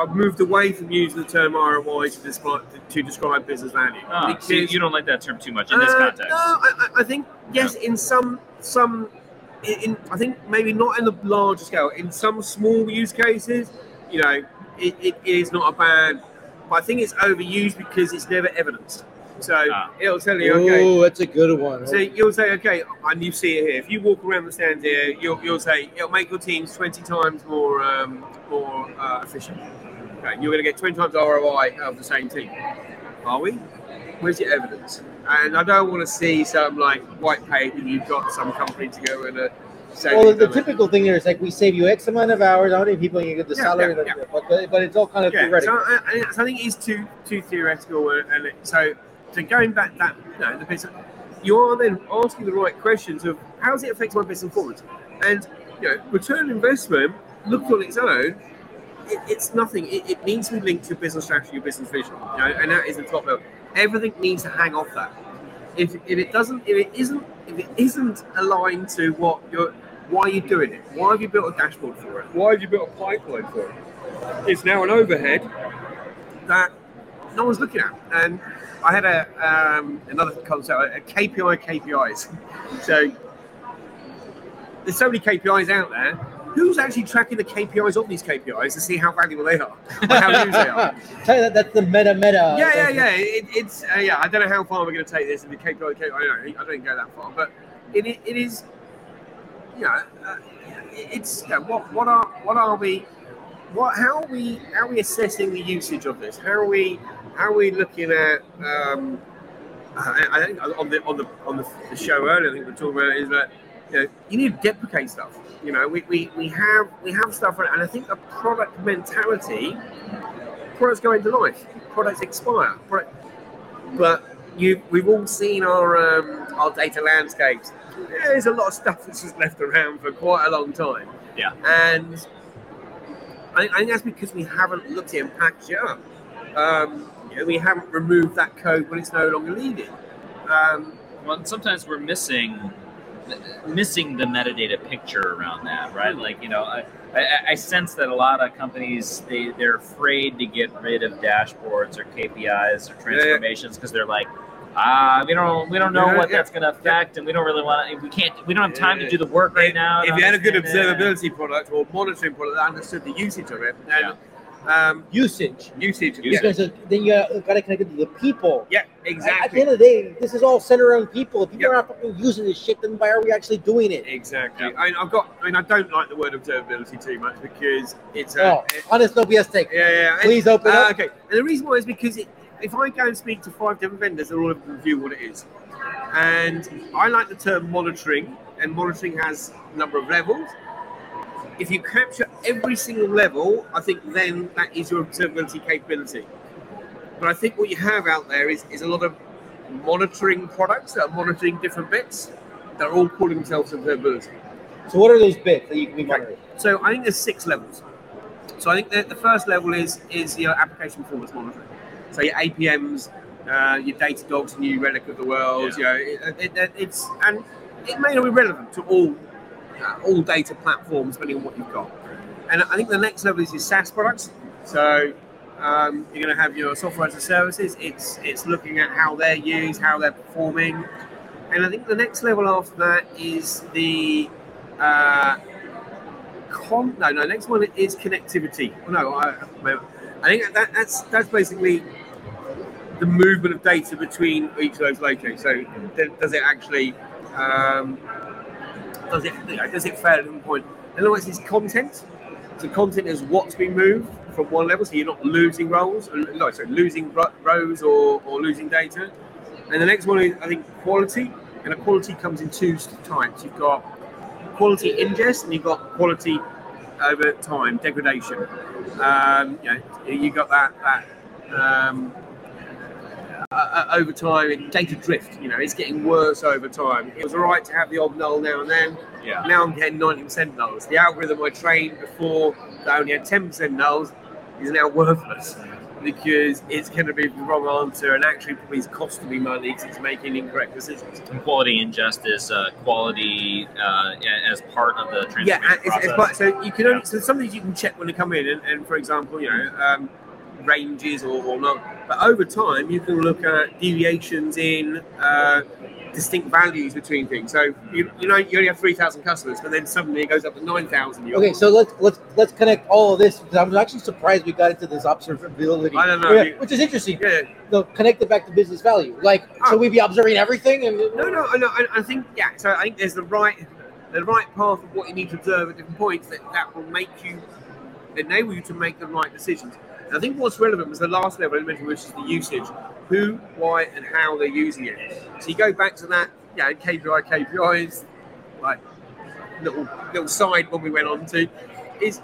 I've moved away from using the term ROI to describe, to describe business value. Ah, so you don't like that term too much in this Uh, context. No, I, I- I think yes. In some some, in, in I think maybe not in the larger scale. In some small use cases, you know, it, it is not a bad. But I think it's overused because it's never evidenced. So Ah. it'll tell you, okay. Ooh, that's a good one. So you'll say, okay, and you see it here. If you walk around the stand here, you'll, you'll say it'll make your teams twenty times more um, more uh, efficient. Okay, you're going to get twenty times ROI out of the same team. Are we? Where's your evidence? And I don't want to see some like white paper you've got some company to go and uh, say. Well, the typical thing there is like we save you X amount of hours, how many people you get the Yeah, salary, yeah, the- But, but it's all kind of yeah, so theoretical. Uh, uh, I, I, so I think it's too too theoretical, and, and it, so so going back that you know the business, you are then asking the right questions of how does it affect my business performance, and you know return on investment looked on its own. It, it's nothing. It, it needs to be linked to your business strategy your business vision, you know, and that is the top level. Everything needs to hang off that. If, if it doesn't, if it isn't, if it isn't aligned to what you're, why are you doing it? Why have you built a dashboard for it? Why have you built a pipeline for it? It's now an overhead that no one's looking at. And I had a um, another concept, a KPI KPIs. So there's so many KPIs out there. Who's actually tracking the KPIs of these KPIs to see how valuable they are, or how used they are? Tell you that, that's the meta meta. Yeah, yeah, yeah. It, it's uh, yeah. I don't know how far we're going to take this in the KPI. KPI I don't, I don't go that far, but it, it, it is. Yeah, uh, it's yeah, what what are what are we? What how are we how are we assessing the usage of this? How are we how are we looking at? Um, I, I think on the on the on the, show earlier, I think we we're talking about is that you know you need to deprecate stuff. You know, we, we, we have we have stuff, and I think the product mentality products go into life, products expire, product, but you we've all seen our um, our data landscapes. There's a lot of stuff that's just left around for quite a long time. Yeah. and I, I think that's because we haven't looked at it and packaged it up. Um, you know, we haven't removed that code when it's no longer needed. Um, well, sometimes we're missing missing the metadata picture around that, right? Like, you know, I, I, I sense that a lot of companies they they're afraid to get rid of dashboards or KPIs or transformations because they're like, ah, we don't we don't know Yeah, what yeah, that's going to affect, and we don't really want to. We can't. We don't have time to do the work right now. if you had a good understand it. observability product or monitoring product that understood the usage of it, then Yeah. um, Usage. usage, Usage. Because uh, then you got to connect it to the people. yeah, exactly. At the end of the day, this is all centered around people. If people Yep. are not fucking using this shit, then why are we actually doing it? Exactly. Yeah. I mean, I've got. I mean, I don't like the word observability too much because it's. A, Oh, honest, no BS take. yeah, yeah. and- Please open uh, up. Okay, and the reason why is because it, if I go and speak to five different vendors, they're all of them review what it is, and I like the term monitoring, and monitoring has a number of levels. If you capture every single level, I think then that is your observability capability. But I think what you have out there is, is a lot of monitoring products that are monitoring different bits. They're all calling themselves observability. So what are those bits that you can be monitoring? So I think there's six levels. So I think that the first level is is your application performance monitoring. So your APMs, uh, your Datadogs, New Relic of the world. You know, it, it, it- it's and it may not be relevant to all uh, all data platforms, depending on what you've got. And I think the next level is your SaaS products. So um, you're going to have your software as a services. It's it's looking at how they're used, how they're performing, and I think the next level after that is the uh, con. No, no. Next one is connectivity. No, I, I think that, that's that's basically the movement of data between each of those locations. So does it actually um, does it does it fail at one point? In other words, it's content. So content is what's being moved from one level, so you're not losing roles, no, sorry, losing rows or, or losing data. And the next one is I think quality, and a quality comes in two types. You've got quality ingest and you've got quality over time degradation. Um, you know, you got that that um, uh, uh, over time, data drift. You know, it's getting worse over time. It was all right to have the odd null now and then. Yeah. Now I'm getting 90% nulls. The algorithm I trained before that only had 10% nulls is now worthless because it's going to be the wrong answer and actually probably it's costing me money because it's making incorrect decisions. And quality ingest is uh, quality uh, as part of the transformation yeah, it's, it's part, so you can only, so some things you can check when they come in, and, and for example, you know. Um, ranges or, or, not. But over time, you can look at deviations in uh, distinct values between things. So you, you know you only have three thousand customers, but then suddenly it goes up to nine thousand. Okay, so let's let's let's connect all of this because I'm actually surprised we got into this observability. I don't know, yeah, which is interesting. Yeah, so connect it back to business value. Like, oh. should we be observing everything? And no, no, no. I, I think yeah. So I think there's the right the right path of what you need to observe at different points that that will make you enable you to make the right decisions. I think what's relevant was the last level I which is the usage. Who, why, and how they're using it. So you go back to that, yeah, KPI, KPIs, like little little side one we went on to, is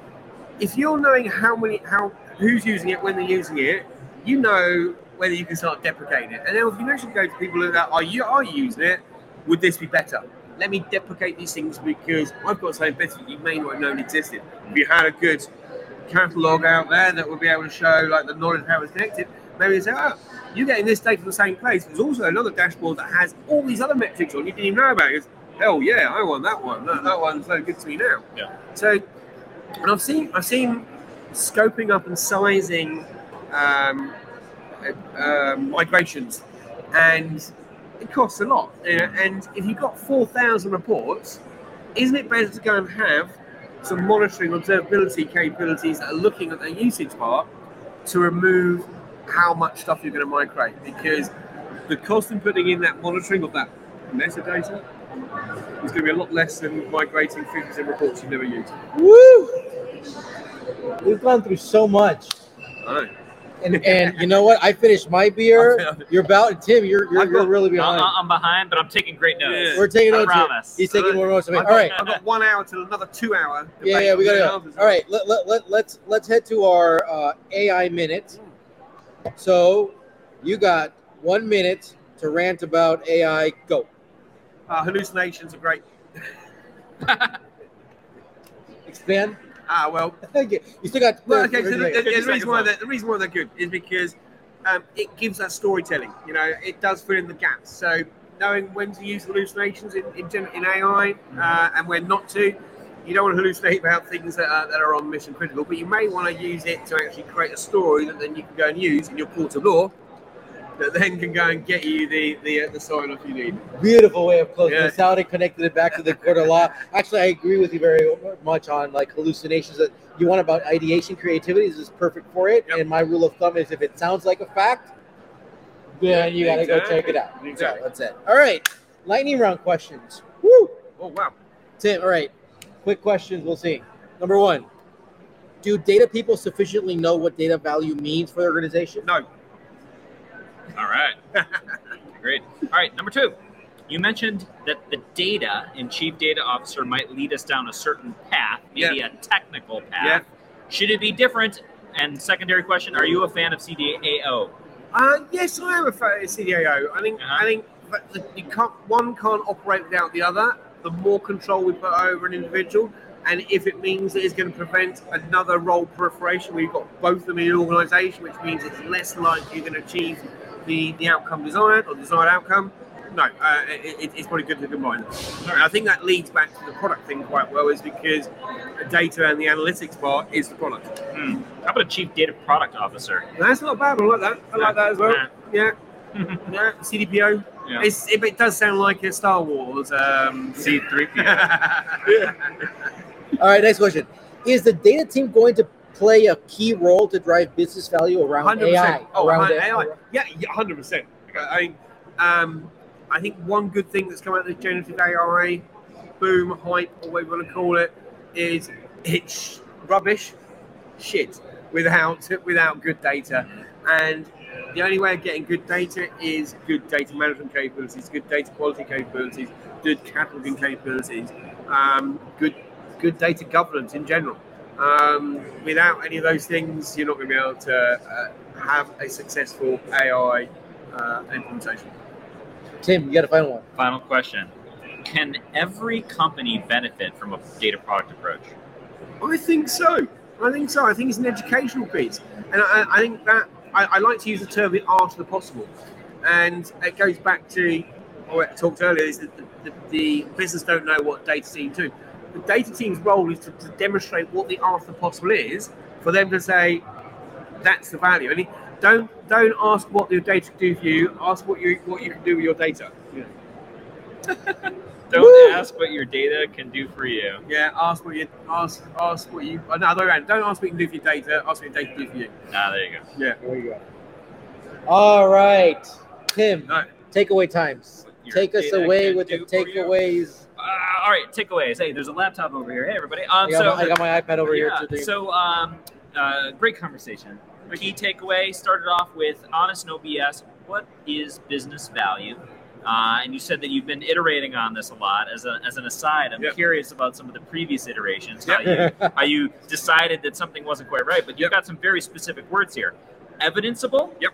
if you're knowing how many how who's using it when they're using it, you know whether you can start deprecating it. And then if you actually go to people that are you are using it, would this be better? Let me deprecate these things because I've got something better you may not have known existed. If you had a good catalog out there that will be able to show like the knowledge of how it's connected. Maybe say, oh, you're getting this data from the same place. There's also another dashboard that has all these other metrics on you didn't even know about. It's, hell yeah, I want that one. That, that one's so good to me now. Yeah. So, and I've seen I've seen scoping up and sizing um, uh, migrations, and it costs a lot. You know, and if you've got four thousand reports, isn't it better to go and have some monitoring observability capabilities that are looking at their usage part to remove how much stuff you're going to migrate because the cost in putting in that monitoring of that metadata is going to be a lot less than migrating figures and reports you've never used. Woo! We've gone through so much. I know. And, and you know what? I finished my beer. You're about Tim. You're you're, you're really behind. I'm, behind, but I'm taking great notes. Yeah. We're taking I notes. Promise. He's taking more notes. All got, right. I've got one hour till another two hour. Yeah, yeah, we gotta go. All right, let, let, let, let's let's head to our uh, AI minute. So, you got one minute to rant about AI. Go. Uh, hallucinations are great. Expand. Ah, well, thank you You still got. Well, okay. So the, the, the, reason why they're, the reason why they're good is because um, it gives us storytelling. You know, it does fill in the gaps. So knowing when to use hallucinations in in, in AI uh, and when not to. You don't want to hallucinate about things that are, that are on mission critical, but you may want to use it to actually create a story that then you can go and use in your court of law that then can go and get you the the, uh, the sign off you need. Beautiful way of closing yeah. this out and connected it back to the court of law. Actually, I agree with you very much on like hallucinations that you want about ideation creativity. This is perfect for it. Yep. And my rule of thumb is if it sounds like a fact, then you got to go check it out. Exactly. So that's it. All right, lightning round questions. Woo! Oh wow, Tim. All right, quick questions. We'll see. Number one. Do data people sufficiently know what data value means for the organization? No. All right. Great. All right. Number two, you mentioned that the data and chief data officer might lead us down a certain path, maybe yeah. a technical path. Yeah. Should it be different? And secondary question: Are you a fan of CDAO? Uh, yes, I am a fan of CDAO. I think uh-huh. I think you can't one can't operate without the other. The more control we put over an individual, and if it means that it's going to prevent another role proliferation, we've got both of them in an organisation, which means it's less likely you're going to achieve the, the outcome desired or desired outcome, no, uh, it, it's probably good to combine them. I think that leads back to the product thing quite well, is because the data and the analytics part is the product. Hmm. How about a chief data product officer? That's not bad. I like that. I like that as well. Yeah. yeah. CDPO. Yeah. It, it, does sound like a Star Wars. Um, C3PO. All right, next question. Is the data team going to play a key role to drive business value around 100%. AI? Oh, around AI. Yeah, yeah, 100%. I um, I think one good thing that's come out of this generative AI boom, hype, or whatever you want to call it, is it's rubbish, shit, without without good data. And the only way of getting good data is good data management capabilities, good data quality capabilities, good cataloging capabilities, um, good good data governance in general. Um, without any of those things, you're not going to be able to uh, have a successful AI uh, implementation. Tim, you got a final one. Final question: Can every company benefit from a data product approach? I think so. I think so. I think it's an educational piece, and I, I think that I, I, like to use the term "the art of the possible," and it goes back to what I talked earlier: is that the, the, the business don't know what data team do. The data team's role is to, to, demonstrate what the art of the possible is, for them to say that's the value. I mean, don't don't ask what your data can do for you. Ask what you what you can do with your data. Yeah. Don't Woo! ask what your data can do for you. Yeah, ask what you ask. Ask what you. Oh, no, other around. Don't ask what you can do for your data. Ask what your data can do for you. Ah, there you go. Yeah, there you go. All right, Tim. No. Takeaway times. Take us away with the takeaways. Uh, all right, takeaways. Hey, there's a laptop over here. Hey, everybody. Um, I got, so my, I got my iPad over yeah, here. Too. So, um, uh, great conversation. Key takeaway started off with honest, no BS. What is business value? Uh, and you said that you've been iterating on this a lot. As, a, as an aside, I'm yep. curious about some of the previous iterations, how, you, how you decided that something wasn't quite right, but you've yep. got some very specific words here. Evidenceable, yep.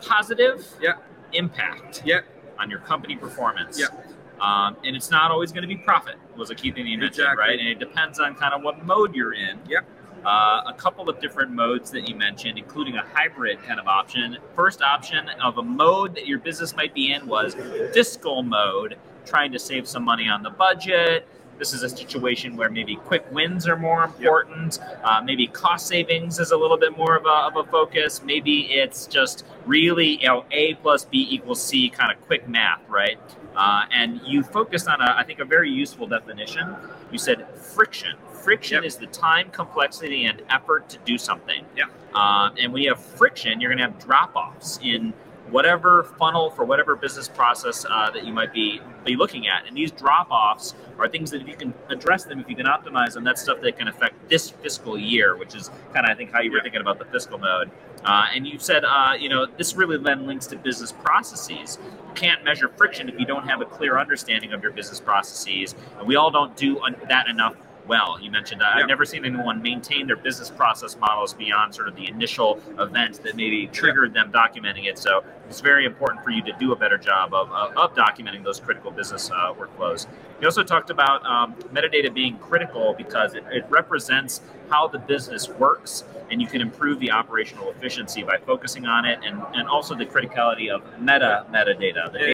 positive, yep. impact yep. on your company performance. Yep. Um, and it's not always going to be profit, was a key thing you mentioned, exactly. right? And it depends on kind of what mode you're in. Yep. Uh, a couple of different modes that you mentioned, including a hybrid kind of option. First option of a mode that your business might be in was fiscal mode, trying to save some money on the budget. This is a situation where maybe quick wins are more important. Yep. Uh, maybe cost savings is a little bit more of a, of a focus. Maybe it's just really, you know, A plus B equals C kind of quick math, right? Uh, and you focused on, a, I think, a very useful definition. You said friction. Friction Yep. is the time, complexity, and effort to do something. Yep. Um, and when you have friction, you're going to have drop offs in whatever funnel for whatever business process uh, that you might be be looking at. And these drop offs are things that if you can address them, if you can optimize them, that's stuff that can affect this fiscal year, which is kind of I think how you were thinking about the fiscal mode. Uh, and you said, uh, you know, this really then links to business processes. You can't measure friction if you don't have a clear understanding of your business processes, and we all don't do un- that enough well. You mentioned uh, Yeah. I've never seen anyone maintain their business process models beyond sort of the initial event that maybe triggered them documenting it. So it's very important for you to do a better job of, of, of documenting those critical business uh, workflows. You also talked about um, metadata being critical because it, it represents how the business works and you can improve the operational efficiency by focusing on it and, and also the criticality of meta metadata, the Yeah.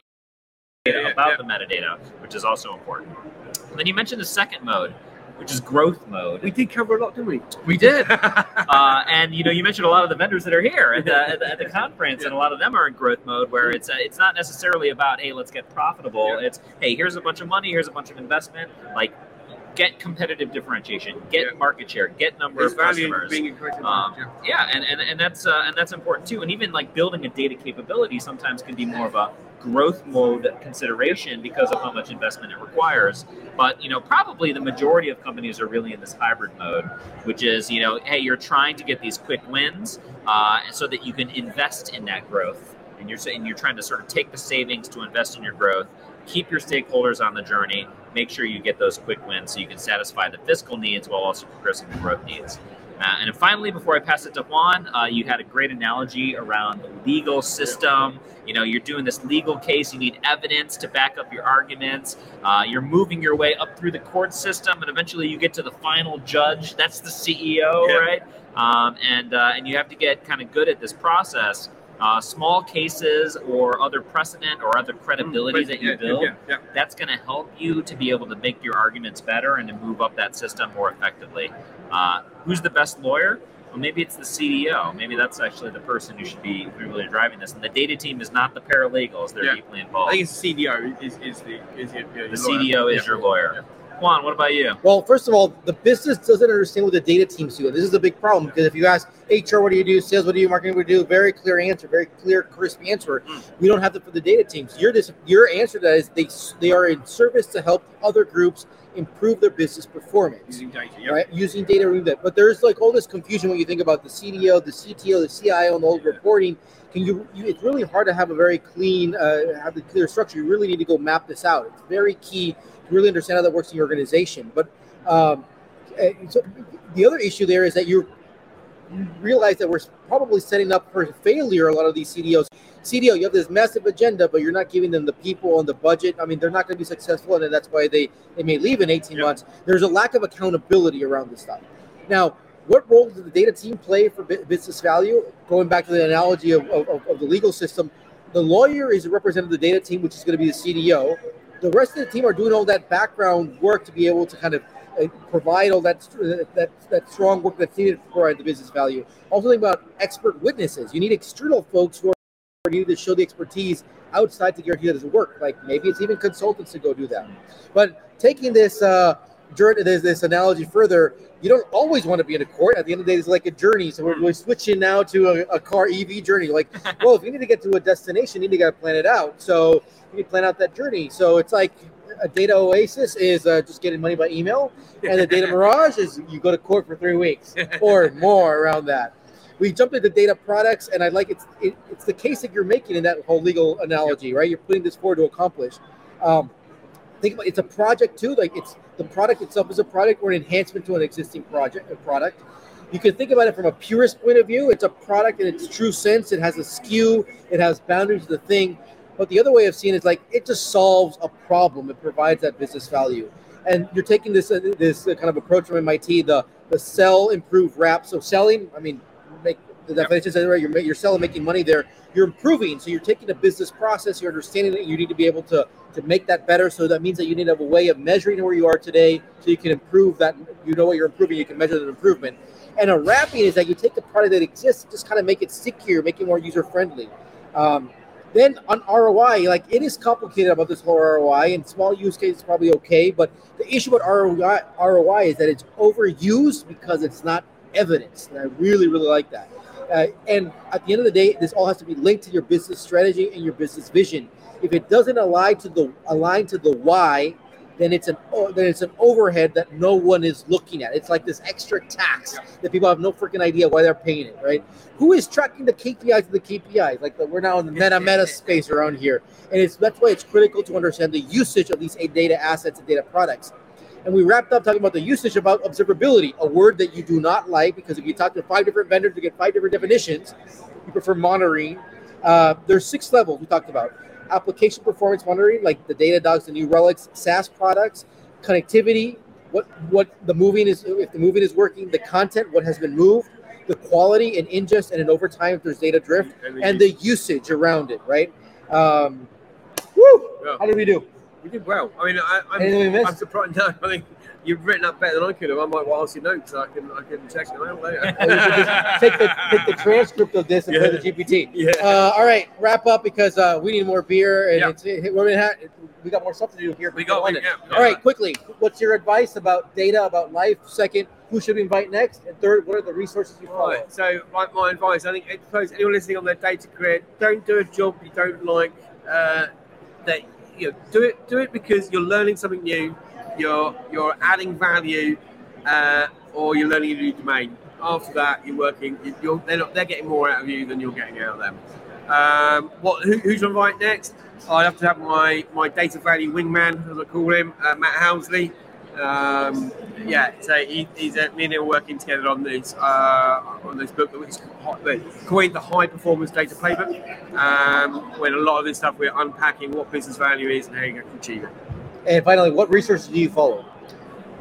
data Yeah, about yeah. the metadata, which is also important. And then you mentioned the second mode, which is growth mode. We did cover a lot, didn't we? We did. uh, and you know, you mentioned a lot of the vendors that are here at the, at the, at the conference, and a lot of them are in growth mode, where it's uh, it's not necessarily about hey, let's get profitable. Yeah. It's hey, here's a bunch of money, here's a bunch of investment, like get competitive differentiation, get Yeah. market share, get number There's of customers. Um, yeah. yeah, and, and, and that's uh, and that's important too. And even like building a data capability sometimes can be more of a growth mode consideration because of how much investment it requires. But you know, probably the majority of companies are really in this hybrid mode, which is you know, hey, you're trying to get these quick wins, uh, so that you can invest in that growth. And you're saying you're trying to sort of take the savings to invest in your growth, keep your stakeholders on the journey, make sure you get those quick wins so you can satisfy the fiscal needs while also progressing the growth needs. Uh, and finally, before I pass it to Juan, uh, you had a great analogy around the legal system. You know, you're doing this legal case, you need evidence to back up your arguments. Uh, you're moving your way up through the court system, and eventually you get to the final judge. That's the CEO, Yeah. right? Um, and uh, and you have to get kind of good at this process. Uh, small cases or other precedent or other credibility But- that you yeah, build Yeah, yeah, that's going to help you to be able to make your arguments better and to move up that system more effectively. Uh, who's the best lawyer? Well, maybe it's the CDO. Maybe that's actually the person who should be really driving this. And the data team is not the paralegals; they're deeply I think it's CDO is, is the is the, the CDO is your lawyer. Juan, what about you? Well, first of all, the business doesn't understand what the data teams do. This is a big problem because if you ask HR, what do you do? Sales, what do you? Marketing, what do you do? Very clear answer, very clear, crisp answer. Mm. We don't have that for the data teams. Your this your answer to that is they they are in service to help other groups improve their business performance using data, yep. right? Using data, but there's like all this confusion when you think about the CDO, the CTO, the CIO, and the whole yeah. reporting. Can you, you, It's really hard to have a very clean, uh, have a clear structure. You really need to go map this out. It's very key to really understand how that works in your organization. But um, eh, so the other issue there is that you realize that we're probably setting up for failure. A lot of these CDOs CDO, you have this massive agenda, but you're not giving them the people and the budget. I mean, they're not going to be successful, and that's why they, they may leave in 18 yep. months. There's a lack of accountability around this stuff. Now, what role does the data team play for business value? Going back to the analogy of, of, of the legal system, the lawyer is a representative of the data team, which is going to be the CDO. The rest of the team are doing all that background work to be able to kind of uh, provide all that, that that strong work that's needed to provide the business value. Also, think about expert witnesses. You need external folks who are needed to show the expertise outside to guarantee that doesn't work. Like maybe it's even consultants to go do that. But taking this uh, journey, this, this analogy further, you don't always want to be in a court. At the end of the day, it's like a journey. So we're, we're switching now to a, a, car EV journey. Like, well, if you need to get to a destination, you need to plan it out. So you need to plan out that journey. So it's like a data oasis is uh, just getting money by email, and the data mirage is you go to court for three weeks or more around that we jumped into data products, and I like it's it, it's the case that you're making in that whole legal analogy, right? You're putting this forward to accomplish. Um, think about it's a project too. Like it's the product itself is a product or an enhancement to an existing project a product. You can think about it from a purist point of view. It's a product in its true sense. It has a SKU. It has boundaries of the thing. But the other way of seeing it is like it just solves a problem. It provides that business value. And you're taking this uh, this kind of approach from MIT, the the sell, improve, wrap. So selling, I mean, the definition says right, you're you're selling, making money there. You're improving, so you're taking a business process, you're understanding that you need to be able to to make that better. So that means that you need to have a way of measuring where you are today, so you can improve that. You know what you're improving, you can measure that improvement. And a wrapping is that you take the product that exists, just kind of make it stickier, make it more user friendly. Um, then on ROI, like it is complicated about this whole ROI, and small use case is probably okay, but the issue about ROI, ROI is that it's overused because it's not evidence. And I really, really like that. Uh, and at the end of the day, this all has to be linked to your business strategy and your business vision. If it doesn't align to the align to the why, then it's an then it's an overhead that no one is looking at. It's like this extra tax that people have no freaking idea why they're paying it, right? Who is tracking the KPIs of the KPIs? Like the, we're now in the meta meta space around here, and it's that's why it's critical to understand the usage of these data assets and data products. And we wrapped up talking about the usage about observability, a word that you do not like because if you talk to five different vendors, you get five different definitions. You prefer monitoring. Uh, there's six levels we talked about. Application performance monitoring, like the Data Datadogs, the New Relics, SaaS products, connectivity, what what the moving is, if the moving is working, the content, what has been moved, the quality and ingest and in overtime if there's data drift, and the usage around it, right? Um, woo! Yeah. How did we do? You did well. I mean, I, I'm, I'm surprised. No, I think you've written up better than I could have. I might well ask your notes I can I can check it out later. take the take the transcript of this and yeah. play the GPT. Yeah. Uh, all right, wrap up because uh, we need more beer and yeah. it's, it, have, we got more stuff to do here. We got, we, yeah, All right, quickly. What's your advice about data, about life? Second, who should we invite next? And third, what are the resources you follow? Right. So, my, my advice, I think, suppose anyone listening on their data career, don't do a job you don't like. Uh, that you know, do it do it because you're learning something new, you're you're adding value, uh, or you're learning a new domain. After that, you're working. You're they're not, they're getting more out of you than you're getting out of them. Um, what who, who's on right next? I have to have my my data value wingman, as I call him, uh, Matt Housley. Um, yeah, so he, he's uh, me and him are working together on this uh, on this book, which coined the High Performance Data Playbook. Um, when a lot of this stuff we're unpacking what business value is and how you can achieve it. And finally, what resources do you follow?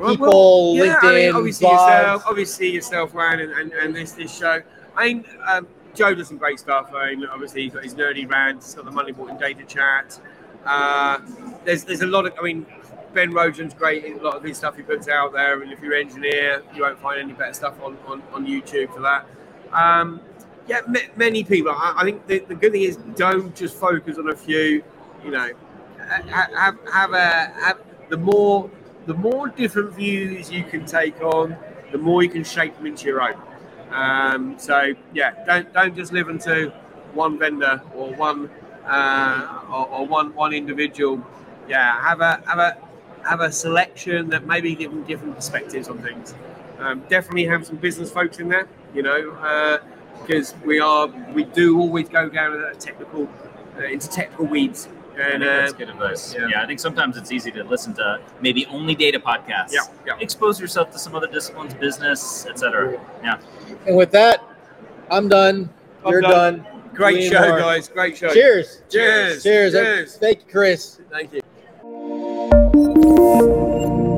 People, well, yeah, LinkedIn, I mean, obviously blogs. yourself, obviously yourself, Ryan, and, and, and this this show. I mean, um, Joe does some great stuff. I mean, obviously he's got his nerdy rants, he's got the Monday Morning Data Chat. Uh, there's there's a lot of, I mean, Ben Rogojan's great in a lot of his stuff he puts out there, and if you're an engineer, you won't find any better stuff on, on, on YouTube for that. Um, yeah, m- many people. I, I think the, the, good thing is don't just focus on a few. You know, have have a have the more the more different views you can take on, the more you can shape them into your own. Um, so yeah, don't don't just live into one vendor or one uh, or, or, one one individual. Yeah, have a have a have a selection that maybe give them different perspectives on things. Um, definitely have some business folks in there, you know, because uh, we are we do always go down a technical uh, into technical weeds and, uh, that's good advice. Yeah. yeah. I think sometimes it's easy to listen to maybe only data podcasts. Yeah, yeah. Expose yourself to some other disciplines, business, etc. Yeah. And with that, I'm done. I'm You're done. done. Great show, more. guys. Great show. Cheers. Cheers. Cheers. Cheers. Thank you, Chris. Thank you. Música